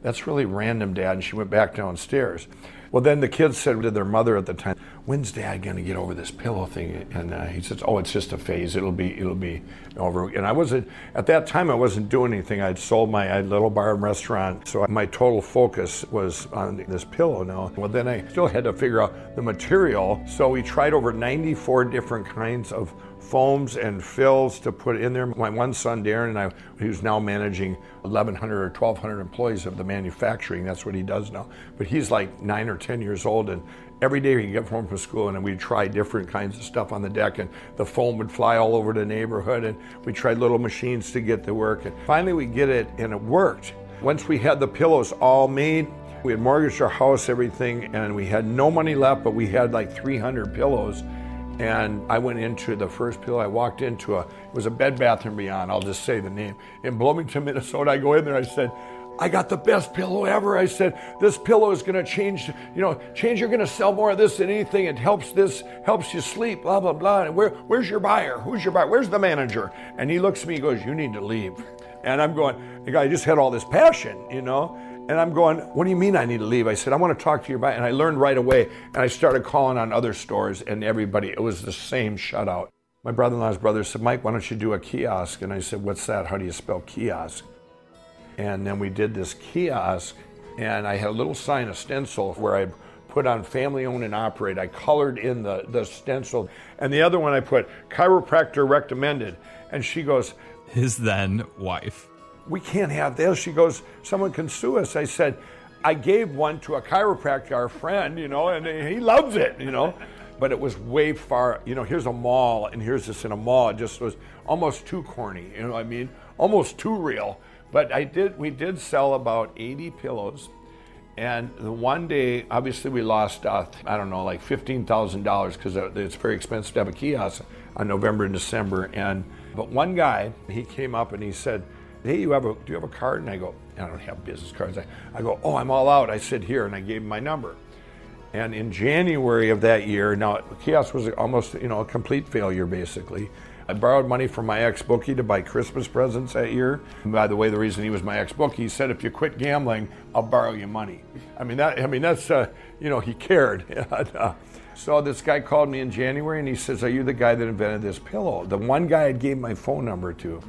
That's really random, Dad. And she went back downstairs. Well, then the kids said to their mother at the time, "When's Dad going to get over this pillow thing?" And uh, he says, "Oh, it's just a phase. It'll be it'll be over." And I wasn't at that time. I wasn't doing anything. I'd sold my little bar and restaurant, so my total focus was on this pillow now. Well, then I still had to figure out the material. So we tried over 94 different kinds of foams and fills to put in there. My one son, Darren, and I, who's now managing 1,100 or 1,200 employees of the manufacturing. That's what he does now. But he's like nine or 10 years old, and every day he'd get home from school, and we'd try different kinds of stuff on the deck, and the foam would fly all over the neighborhood, and we tried little machines to get to work. And finally, we get it, and it worked. Once we had the pillows all made, we had mortgaged our house, everything, and we had no money left, but we had like 300 pillows and I went into the first pillow. I walked into a, it was a Bed Bath and Beyond. I'll just say the name in Bloomington, Minnesota. I go in there. I said, I got the best pillow ever. I said, this pillow is going to change, you know, change. You're going to sell more of this than anything. It helps this, helps you sleep, blah, blah, blah. And where, where's your buyer? Who's your buyer? Where's the manager? And he looks at me, he goes, you need to leave. And I'm going, the guy just had all this passion, you know. And I'm going, what do you mean I need to leave? I said, I want to talk to your buyer. And I learned right away. And I started calling on other stores and everybody, it was the same shutout. My brother in law's brother said, Mike, why don't you do a kiosk? And I said, What's that? How do you spell kiosk? And then we did this kiosk, and I had a little sign, a stencil, where I put on family owned and operate. I colored in the, the stencil. And the other one I put chiropractor recommended. And she goes, His then wife we can't have this. She goes, someone can sue us. I said, I gave one to a chiropractor, our friend, you know, and he loves it, you know. But it was way far, you know, here's a mall and here's this in a mall. It just was almost too corny, you know what I mean? Almost too real. But I did, we did sell about 80 pillows. And the one day, obviously, we lost, uh, I don't know, like $15,000 because it's very expensive to have a kiosk on November and December. And, but one guy, he came up and he said, hey, you have a, do you have a card? And I go, I don't have business cards. I, I go, oh, I'm all out. I said, here. And I gave him my number. And in January of that year, now kiosk was almost, you know, a complete failure basically. I borrowed money from my ex bookie to buy Christmas presents that year. And by the way, the reason he was my ex bookie, he said, if you quit gambling, I'll borrow you money. I mean, that, I mean, that's, uh, you know, he cared. so this guy called me in January and he says, are you the guy that invented this pillow? The one guy I gave my phone number to.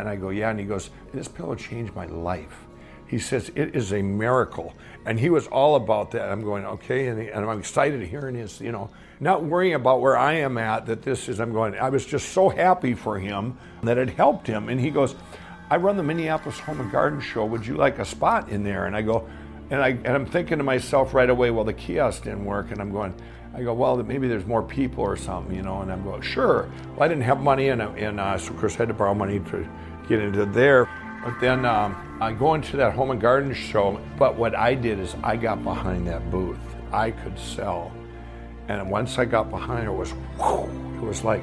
And I go, yeah. And he goes, this pillow changed my life. He says, it is a miracle. And he was all about that. I'm going, okay. And, he, and I'm excited hearing his, you know, not worrying about where I am at, that this is, I'm going, I was just so happy for him that it helped him. And he goes, I run the Minneapolis Home and Garden Show. Would you like a spot in there? And I go, and, I, and I'm thinking to myself right away, well, the kiosk didn't work. And I'm going, I go, well, maybe there's more people or something, you know. And I'm going, sure. Well, I didn't have money, and, and uh, so of course I had to borrow money to get into there. But then um, I go into that home and garden show. But what I did is I got behind that booth. I could sell, and once I got behind, it was whew, it was like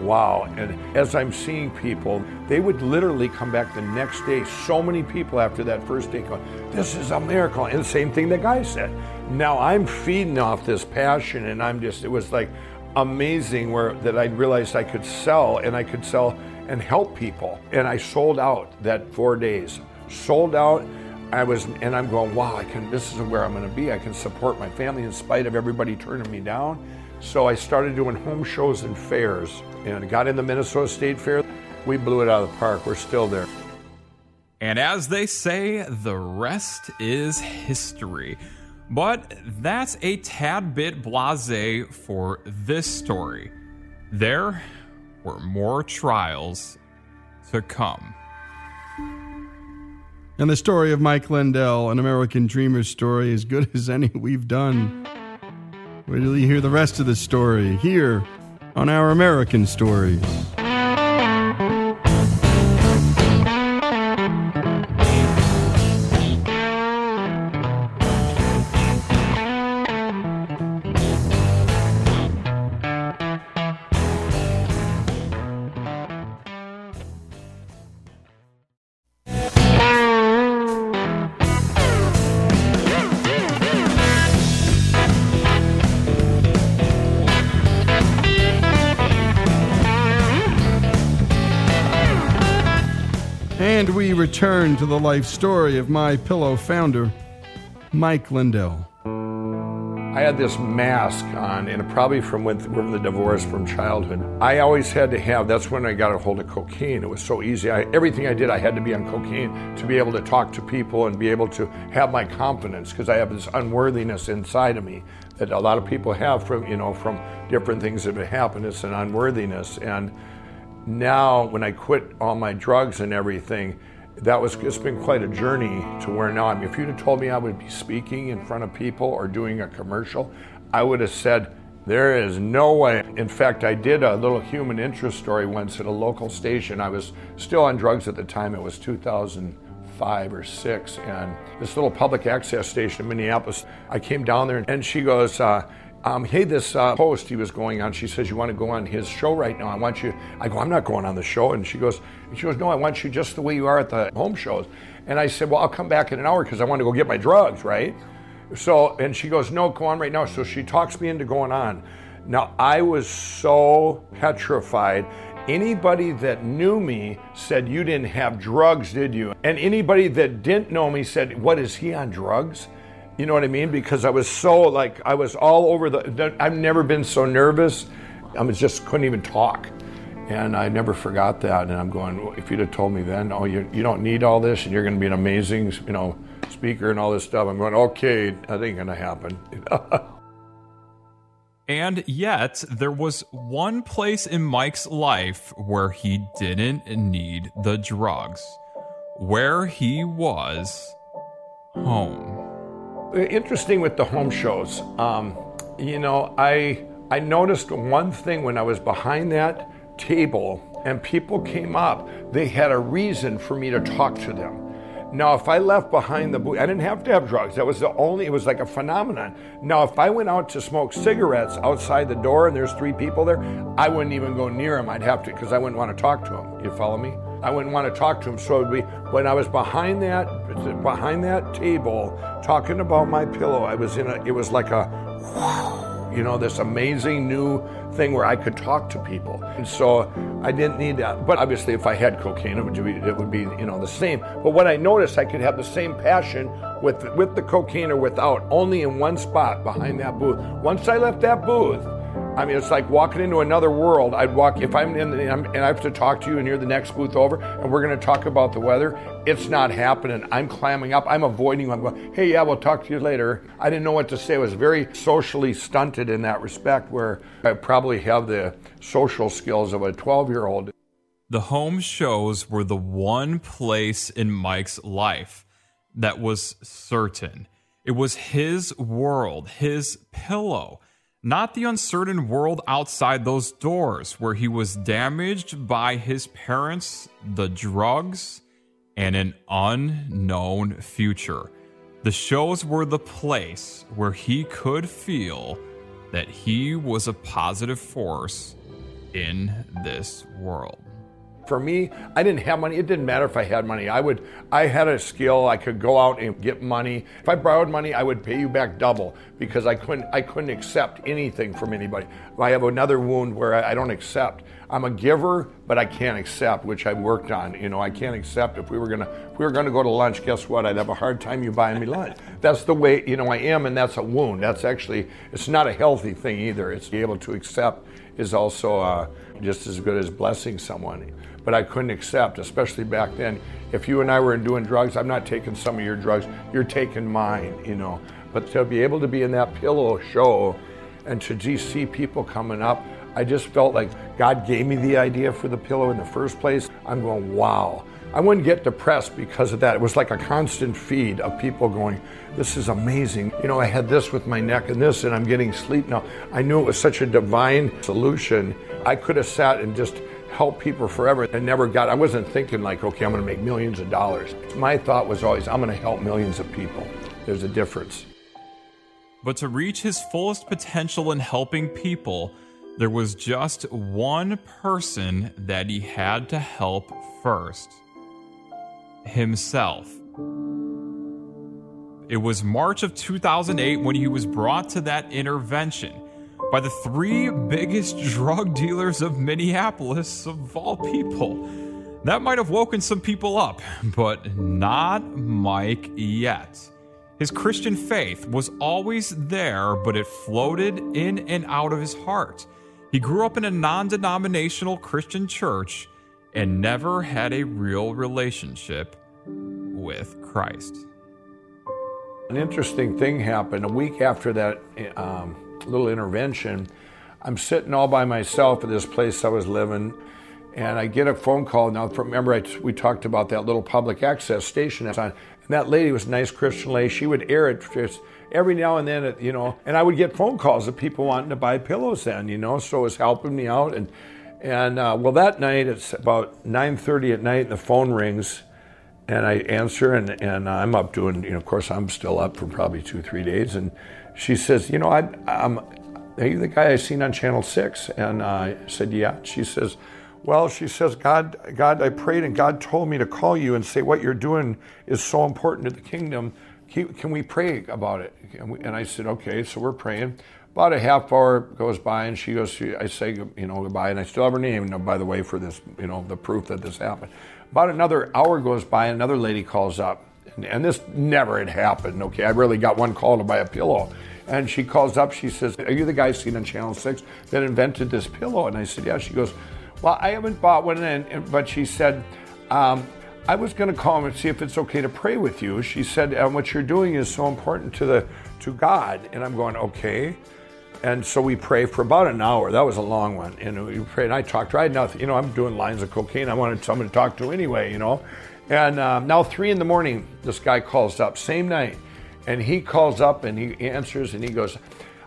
wow. And as I'm seeing people, they would literally come back the next day. So many people after that first day going, This is a miracle. And same thing the guy said. Now I'm feeding off this passion, and I'm just, it was like amazing where that I realized I could sell and I could sell and help people. And I sold out that four days. sold out. I was, and I'm going, wow, I can. This is where I'm going to be. I can support my family in spite of everybody turning me down. So I started doing home shows and fairs, and got in the Minnesota State Fair. We blew it out of the park. We're still there. And as they say, the rest is history. But that's a tad bit blase for this story. There were more trials to come. And the story of Mike Lindell, an American dreamer's story, as good as any we've done. Wait till you hear the rest of the story here on Our American Stories. Return to the life story of my pillow founder, Mike Lindell. I had this mask on, and probably from when from the divorce from childhood. I always had to have. That's when I got a hold of cocaine. It was so easy. I, everything I did, I had to be on cocaine to be able to talk to people and be able to have my confidence because I have this unworthiness inside of me that a lot of people have from you know from different things that have happened. It's an unworthiness, and now when I quit all my drugs and everything, that was it's been quite a journey to where now I mean if you'd have told me I would be speaking in front of people or doing a commercial, I would have said there is no way. In fact, I did a little human interest story once at a local station. I was still on drugs at the time. It was 2005 or 6 and this little public access station in Minneapolis. I came down there and she goes uh, um, hey, this uh, host he was going on, she says, you want to go on his show right now? I want you. I go, I'm not going on the show. And she goes, and she goes, no, I want you just the way you are at the home shows. And I said, well, I'll come back in an hour because I want to go get my drugs, right? So, and she goes, no, go on right now. So she talks me into going on. Now, I was so petrified. Anybody that knew me said, You didn't have drugs, did you? And anybody that didn't know me said, What is he on drugs? You know what I mean? Because I was so like I was all over the. I've never been so nervous. I was just couldn't even talk, and I never forgot that. And I'm going. If you'd have told me then, oh, you you don't need all this, and you're going to be an amazing, you know, speaker and all this stuff. I'm going. Okay, that ain't going to happen. And yet, there was one place in Mike's life where he didn't need the drugs, where he was home. Interesting with the home shows. Um, you know, I I noticed one thing when I was behind that table and people came up. They had a reason for me to talk to them. Now, if I left behind the booth, I didn't have to have drugs. That was the only, it was like a phenomenon. Now, if I went out to smoke cigarettes outside the door and there's three people there, I wouldn't even go near them. I'd have to, because I wouldn't want to talk to them. You follow me? I wouldn't want to talk to him. So it would be, when I was behind that, behind that table, talking about my pillow, I was in a, it was like a, you know, this amazing new thing where I could talk to people. And so I didn't need that. But obviously, if I had cocaine, it would be, it would be you know, the same. But what I noticed, I could have the same passion with, with the cocaine or without, only in one spot behind that booth. Once I left that booth, I mean, it's like walking into another world. I'd walk if I'm in, the, and I have to talk to you, and you're the next booth over, and we're going to talk about the weather. It's not happening. I'm clamming up. I'm avoiding. I'm going. Hey, yeah, we'll talk to you later. I didn't know what to say. I was very socially stunted in that respect, where I probably have the social skills of a 12 year old. The home shows were the one place in Mike's life that was certain. It was his world, his pillow not the uncertain world outside those doors where he was damaged by his parents, the drugs, and an unknown future. The shows were the place where he could feel that he was a positive force in this world. For me, I didn't have money. It didn't matter if I had money. I would I had a skill. I could go out and get money. If I borrowed money, I would pay you back double because I couldn't I couldn't accept anything from anybody. I have another wound where I, I don't accept. I'm a giver, but I can't accept, which I've worked on. You know, I can't accept if we were gonna if we were gonna go to lunch, guess what? I'd have a hard time you buying me lunch. That's the way, you know, I am, and that's a wound. That's actually it's not a healthy thing either. It's be able to accept is also uh, just as good as blessing someone but I couldn't accept, especially back then. If you and I were doing drugs, I'm not taking some of your drugs, you're taking mine, you know. But to be able to be in that pillow show and to just see people coming up, I just felt like God gave me the idea for the pillow in the first place. I'm going, wow. I wouldn't get depressed because of that. It was like a constant feed of people going, This is amazing. You know, I had this with my neck and this, and I'm getting sleep now. I knew it was such a divine solution. I could have sat and just help people forever and never got I wasn't thinking like okay I'm going to make millions of dollars. My thought was always I'm going to help millions of people. There's a difference. But to reach his fullest potential in helping people, there was just one person that he had to help first himself. It was March of 2008 when he was brought to that intervention by the three biggest drug dealers of Minneapolis, of all people. That might have woken some people up, but not Mike yet. His Christian faith was always there, but it floated in and out of his heart. He grew up in a non denominational Christian church and never had a real relationship with Christ. An interesting thing happened a week after that um, little intervention. I'm sitting all by myself at this place I was living, and I get a phone call. Now, remember, I, we talked about that little public access station that's on, and that lady was a nice Christian lady. She would air it just every now and then, you know, and I would get phone calls of people wanting to buy pillows then, you know, so it was helping me out. And, and uh, well, that night, it's about 9.30 at night, and the phone rings, and I answer, and, and I'm up doing, you know, of course, I'm still up for probably two, three days, and she says, you know, I, I'm, are you the guy I seen on Channel 6? And I said, yeah. She says, well, she says, God, God, I prayed and God told me to call you and say what you're doing is so important to the kingdom. Can we pray about it? And I said, okay. So we're praying. About a half hour goes by, and she goes. I say, you know, goodbye, and I still have her name, by the way, for this, you know, the proof that this happened. About another hour goes by, another lady calls up, and, this never had happened. Okay, I really got one call to buy a pillow, and she calls up. She says, "Are you the guy seen on Channel Six that invented this pillow?" And I said, "Yeah." She goes, "Well, I haven't bought one," and, but she said. Um, I was going to call him and see if it's okay to pray with you. She said, and what you're doing is so important to the to God. And I'm going, okay. And so we pray for about an hour. That was a long one. And we prayed. And I talked to her. I had nothing. You know, I'm doing lines of cocaine. I wanted someone to talk to anyway, you know. And um, now, three in the morning, this guy calls up, same night. And he calls up and he answers and he goes,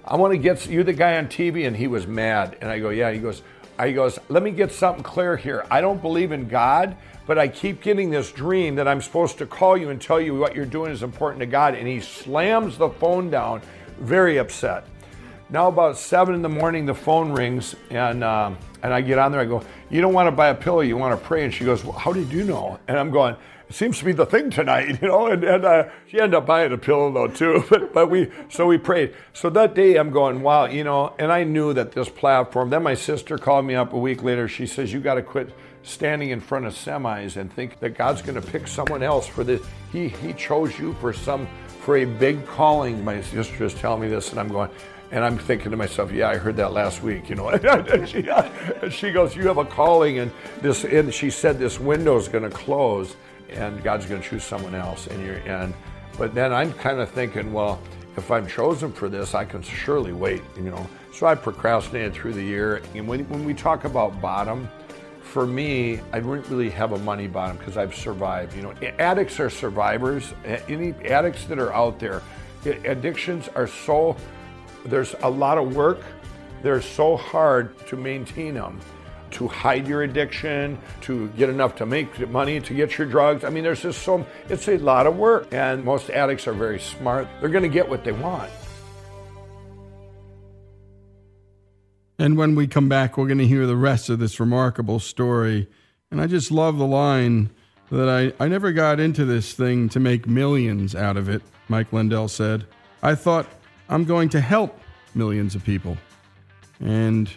I want to get you the guy on TV. And he was mad. And I go, Yeah. He goes, he goes, Let me get something clear here. I don't believe in God, but I keep getting this dream that I'm supposed to call you and tell you what you're doing is important to God. And he slams the phone down, very upset. Now about seven in the morning, the phone rings, and uh, and I get on there. I go, "You don't want to buy a pillow, you want to pray." And she goes, well, "How did you know?" And I'm going, "It seems to be the thing tonight, you know." And, and uh, she ended up buying a pillow though too. But but we so we prayed. So that day, I'm going, "Wow," you know. And I knew that this platform. Then my sister called me up a week later. She says, "You got to quit." standing in front of semis and think that God's going to pick someone else for this. He he chose you for some for a big calling. My sister is telling me this, and I'm going. And I'm thinking to myself, yeah, I heard that last week, you know. and, she, and she goes, you have a calling, and this, and she said this window is going to close, and God's going to choose someone else. And you're, and, but then I'm kind of thinking, well, if I'm chosen for this, I can surely wait, you know. So I procrastinated through the year. And when, when we talk about bottom, for me, I didn't really have a money bottom because I've survived. You know, addicts are survivors. Any addicts that are out there, addictions are so there's a lot of work. They're so hard to maintain them, to hide your addiction, to get enough to make money to get your drugs. I mean, there's just so, it's a lot of work. And most addicts are very smart. They're going to get what they want. And when we come back, we're going to hear the rest of this remarkable story And I just love the line that I, I never got into this thing to make millions out of it, Mike Lindell said. I thought I'm going to help millions of people. And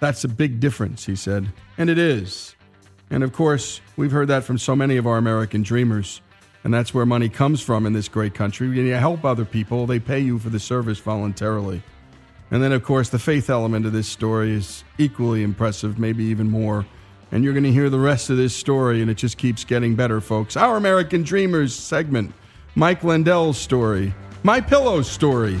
that's a big difference, he said. And it is. And of course, we've heard that from so many of our American dreamers. And that's where money comes from in this great country. When you help other people, they pay you for the service voluntarily. And then, of course, the faith element of this story is equally impressive, maybe even more. And you're going to hear the rest of this story, and it just keeps getting better, folks. Our American Dreamers segment, Mike Lindell's story, My Pillow's story,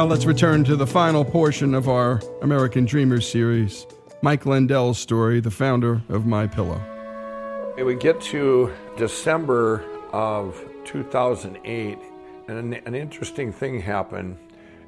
Now let's return to the final portion of our American Dreamers series Mike Lindell's story, the founder of My Pillow. We get to December of 2008, and an, an interesting thing happened.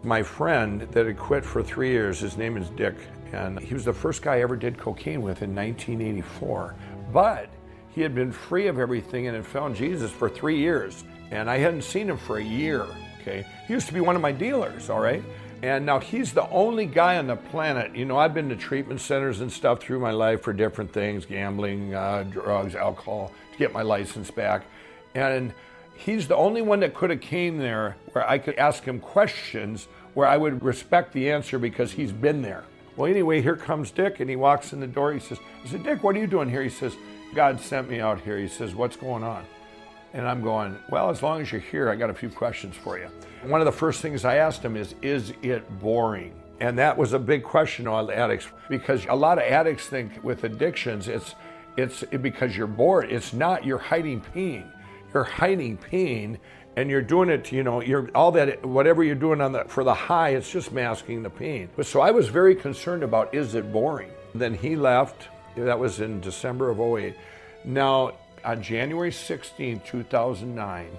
My friend that had quit for three years, his name is Dick, and he was the first guy I ever did cocaine with in 1984. But he had been free of everything and had found Jesus for three years, and I hadn't seen him for a year. Okay, he used to be one of my dealers. All right. And now he's the only guy on the planet. You know, I've been to treatment centers and stuff through my life for different things gambling, uh, drugs, alcohol to get my license back. And he's the only one that could have came there where I could ask him questions where I would respect the answer because he's been there. Well, anyway, here comes Dick, and he walks in the door. He says, I said, Dick, what are you doing here? He says, God sent me out here. He says, What's going on? And I'm going, Well, as long as you're here, I got a few questions for you. One of the first things I asked him is, Is it boring? And that was a big question on addicts because a lot of addicts think with addictions, it's it's because you're bored. It's not. You're hiding pain. You're hiding pain, and you're doing it. You know, you're all that whatever you're doing on the for the high. It's just masking the pain. But so I was very concerned about is it boring. Then he left. That was in December of 08. Now on January 16, 2009,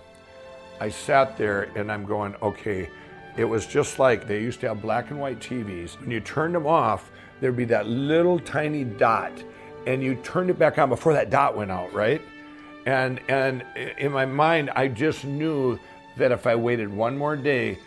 I sat there and I'm going, okay. It was just like they used to have black and white TVs. When you turned them off, there'd be that little tiny dot, and you turned it back on before that dot went out, right? And and in my mind, I just knew that if I waited one more day,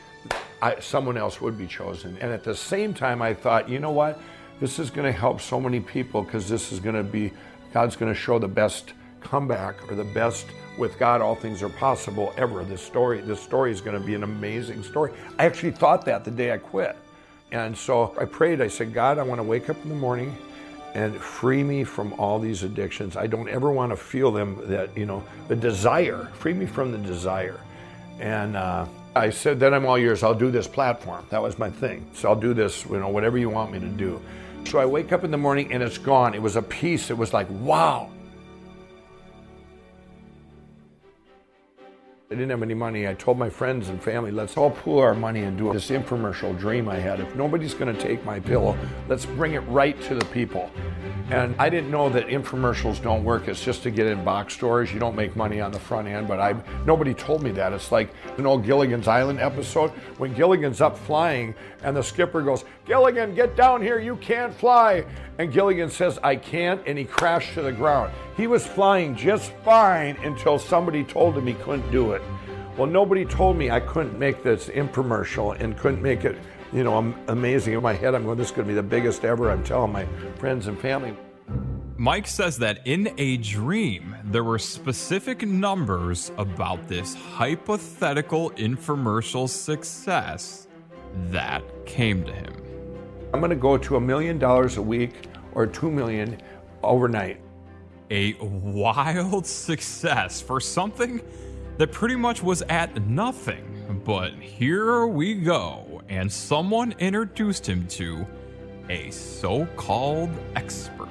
I, someone else would be chosen. And at the same time, I thought, you know what? This is going to help so many people because this is going to be God's going to show the best comeback or the best with God all things are possible ever. This story, this story is going to be an amazing story. I actually thought that the day I quit. And so I prayed, I said, God, I want to wake up in the morning and free me from all these addictions. I don't ever want to feel them that, you know, the desire, free me from the desire. And uh, I said, then I'm all yours. I'll do this platform. That was my thing. So I'll do this, you know, whatever you want me to do. So I wake up in the morning and it's gone. It was a peace. It was like, wow, I didn't have any money. I told my friends and family, let's all pool our money and do this infomercial dream I had. If nobody's going to take my pillow, let's bring it right to the people. And I didn't know that infomercials don't work. It's just to get in box stores. You don't make money on the front end, but I nobody told me that. It's like an old Gilligan's Island episode when Gilligan's up flying and the skipper goes, Gilligan, get down here. You can't fly. And Gilligan says, I can't. And he crashed to the ground. He was flying just fine until somebody told him he couldn't do it. Well, nobody told me I couldn't make this infomercial and couldn't make it, you know, am- amazing. In my head, I'm going, this is going to be the biggest ever. I'm telling my friends and family. Mike says that in a dream, there were specific numbers about this hypothetical infomercial success that came to him. I'm going to go to a million dollars a week or two million overnight. A wild success for something that pretty much was at nothing. But here we go, and someone introduced him to a so called expert.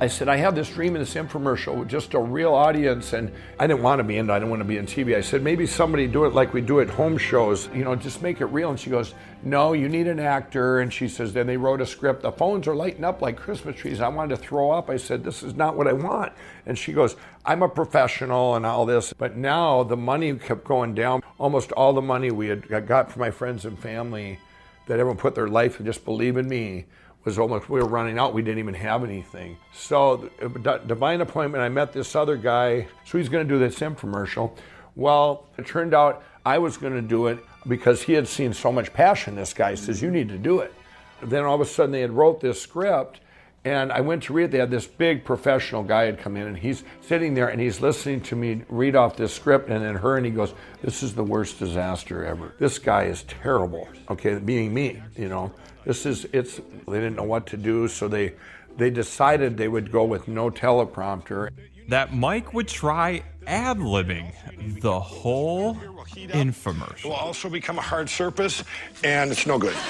I said, I have this dream in this infomercial with just a real audience, and I didn't want to be in it. I didn't want to be in TV. I said, maybe somebody do it like we do at home shows, you know, just make it real. And she goes, No, you need an actor. And she says, Then they wrote a script. The phones are lighting up like Christmas trees. I wanted to throw up. I said, This is not what I want. And she goes, I'm a professional and all this. But now the money kept going down. Almost all the money we had got from my friends and family that everyone put their life and just believe in me was almost we were running out. We didn't even have anything. So divine appointment i met this other guy. So he's going to do this infomercial. Well it turned out i was going to do it because he had seen so much passion. This guy says you need to do it. Then all of a sudden they had wrote this script and I went to read it. They had this big professional guy had come in, and he's sitting there and he's listening to me read off this script, and then her, and he goes, "This is the worst disaster ever. This guy is terrible." Okay, being me, you know, this is it's. They didn't know what to do, so they they decided they would go with no teleprompter. That Mike would try ad libbing the whole infomercial. It will also become a hard surface, and it's no good.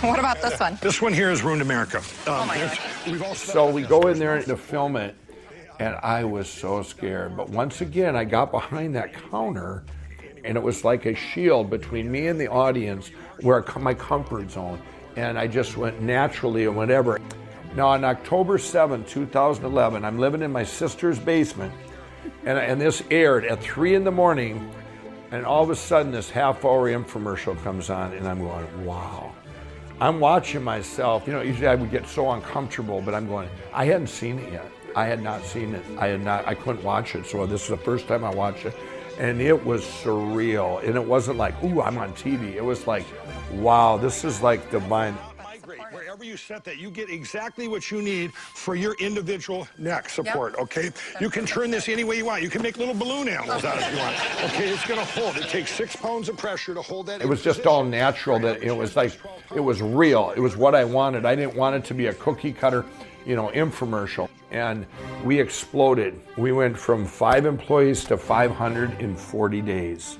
what about this one? This one here has ruined America. Um, Oh my God. We've also So we go in there to film it, and I was so scared. But once again, I got behind that counter, and it was like a shield between me and the audience, where my comfort zone, and I just went naturally and whatever. Now, on October 7, 2011, I'm living in my sister's basement, and, and this aired at 3 in the morning, and all of a sudden, this half hour infomercial comes on, and I'm going, wow. I'm watching myself. You know, usually I would get so uncomfortable, but I'm going, I hadn't seen it yet. I had not seen it. I had not, I couldn't watch it. So this is the first time I watched it. And it was surreal. And it wasn't like, ooh, I'm on TV. It was like, wow, this is like divine. Wherever you set that, you get exactly what you need for your individual neck support, okay? You can turn this any way you want. You can make little balloon animals out if you want. Okay, it's gonna hold. It takes six pounds of pressure to hold that. It was just all natural that it was like, it was real. It was what I wanted. I didn't want it to be a cookie cutter, you know, infomercial. And we exploded. We went from five employees to 500 in 40 days.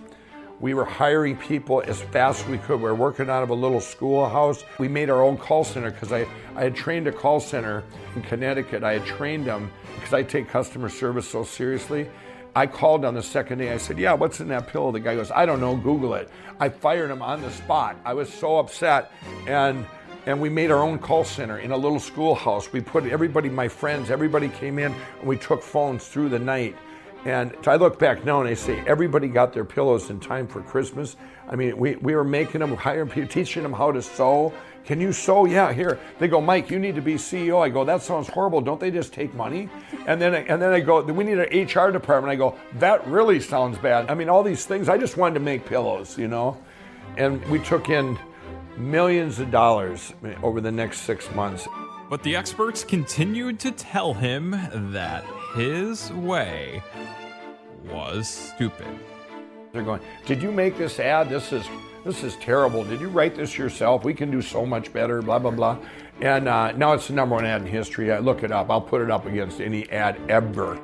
We were hiring people as fast as we could. We were working out of a little schoolhouse. We made our own call center because I, I had trained a call center in Connecticut. I had trained them because I take customer service so seriously. I called on the second day. I said, Yeah, what's in that pill? The guy goes, I don't know, Google it. I fired him on the spot. I was so upset. And and we made our own call center in a little schoolhouse. We put everybody, my friends, everybody came in and we took phones through the night. And I look back now and I say everybody got their pillows in time for Christmas. I mean, we, we were making them, hiring people, teaching them how to sew. Can you sew? Yeah, here. They go, Mike, you need to be CEO. I go, that sounds horrible. Don't they just take money? And then, and then I go, we need an HR department. I go, that really sounds bad. I mean, all these things. I just wanted to make pillows, you know. And we took in millions of dollars over the next six months. But the experts continued to tell him that his way was stupid. They're going, "Did you make this ad? This is this is terrible. Did you write this yourself? We can do so much better." Blah blah blah. And uh, now it's the number one ad in history. I look it up. I'll put it up against any ad ever.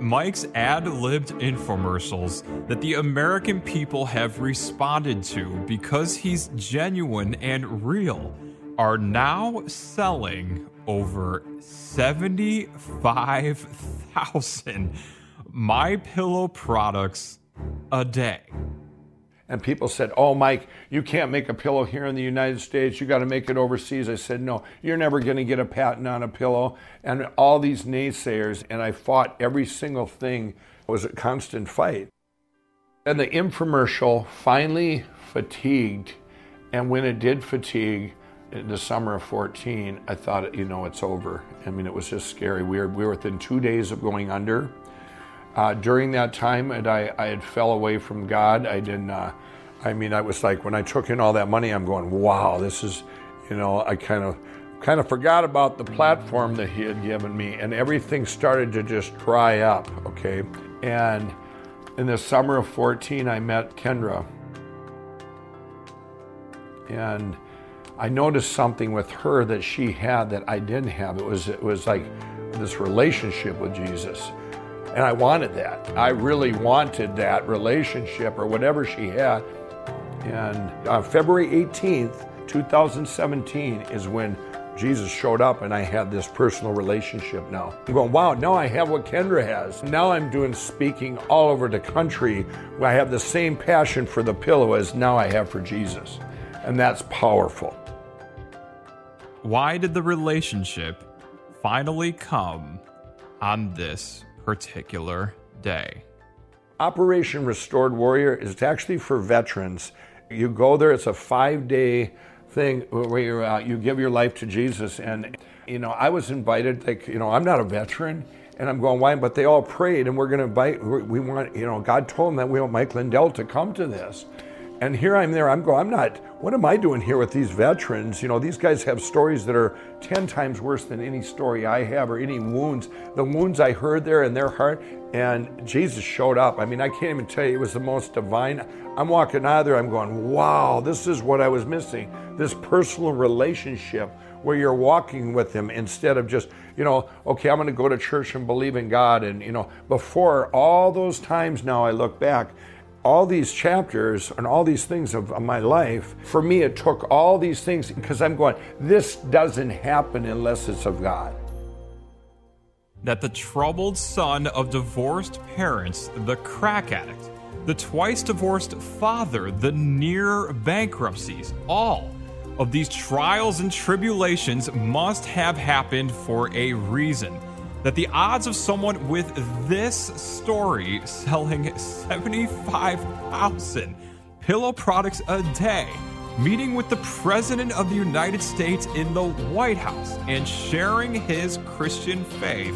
Mike's ad libbed infomercials that the American people have responded to because he's genuine and real are now selling over 75,000 My Pillow products a day. And people said, "Oh, Mike, you can't make a pillow here in the United States. You got to make it overseas." I said, "No, you're never going to get a patent on a pillow." And all these naysayers, and I fought every single thing. It was a constant fight. And the infomercial finally fatigued, and when it did fatigue, in the summer of 14, I thought, you know, it's over. I mean, it was just scary. We were, we were within two days of going under. Uh, during that time, and I, I had fell away from God. I didn't. Uh, I mean, I was like when I took in all that money, I'm going, wow, this is, you know, I kind of kind of forgot about the platform that He had given me, and everything started to just dry up. Okay, and in the summer of 14, I met Kendra, and I noticed something with her that she had that I didn't have. It was it was like this relationship with Jesus. And I wanted that. I really wanted that relationship or whatever she had. And uh, February 18th, 2017 is when Jesus showed up and I had this personal relationship now. I'm going, wow, now I have what Kendra has. Now I'm doing speaking all over the country. I have the same passion for the pillow as now I have for Jesus. And that's powerful. Why did the relationship finally come on this particular day? Operation Restored Warrior is actually for veterans. You go there, it's a five day thing where uh, you give your life to Jesus. And, you know, I was invited, like, you know, I'm not a veteran. And I'm going, why? But they all prayed, and we're going to invite, we want, you know, God told them that we want Mike Lindell to come to this. And here I'm there, I'm going, I'm not, what am I doing here with these veterans? You know, these guys have stories that are 10 times worse than any story I have or any wounds. The wounds I heard there in their heart, and Jesus showed up. I mean, I can't even tell you, it was the most divine. I'm walking out of there, I'm going, wow, this is what I was missing. This personal relationship where you're walking with Him instead of just, you know, okay, I'm going to go to church and believe in God. And, you know, before all those times now I look back, all these chapters and all these things of, of, my life, for me, it took all these things because I'm going, this doesn't happen unless it's of God. That the troubled son of divorced parents, the crack addict, the twice divorced father, the near bankruptcies, all of these trials and tribulations must have happened for a reason that the odds of someone with this story selling 75,000 pillow products a day, meeting with the President of the United States in the White House, and sharing his Christian faith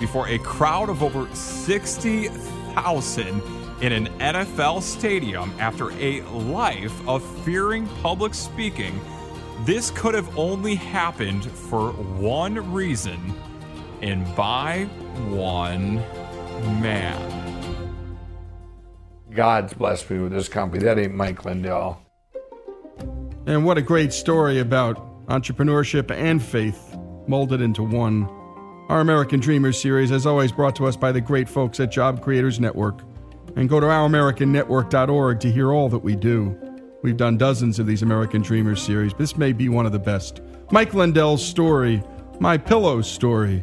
before a crowd of over 60,000 in an NFL stadium after a life of fearing public speaking. This could have only happened for one reason and by one man. God's blessed me with this company. That ain't Mike Lindell. And what a great story about entrepreneurship and faith molded into one. Our American Dreamers series, as always, brought to us by the great folks at Job Creators Network. And go to ouramericannetwork.org to hear all that we do. We've done dozens of these American Dreamers series, this may be one of the best. Mike Lindell's story, My Pillow story,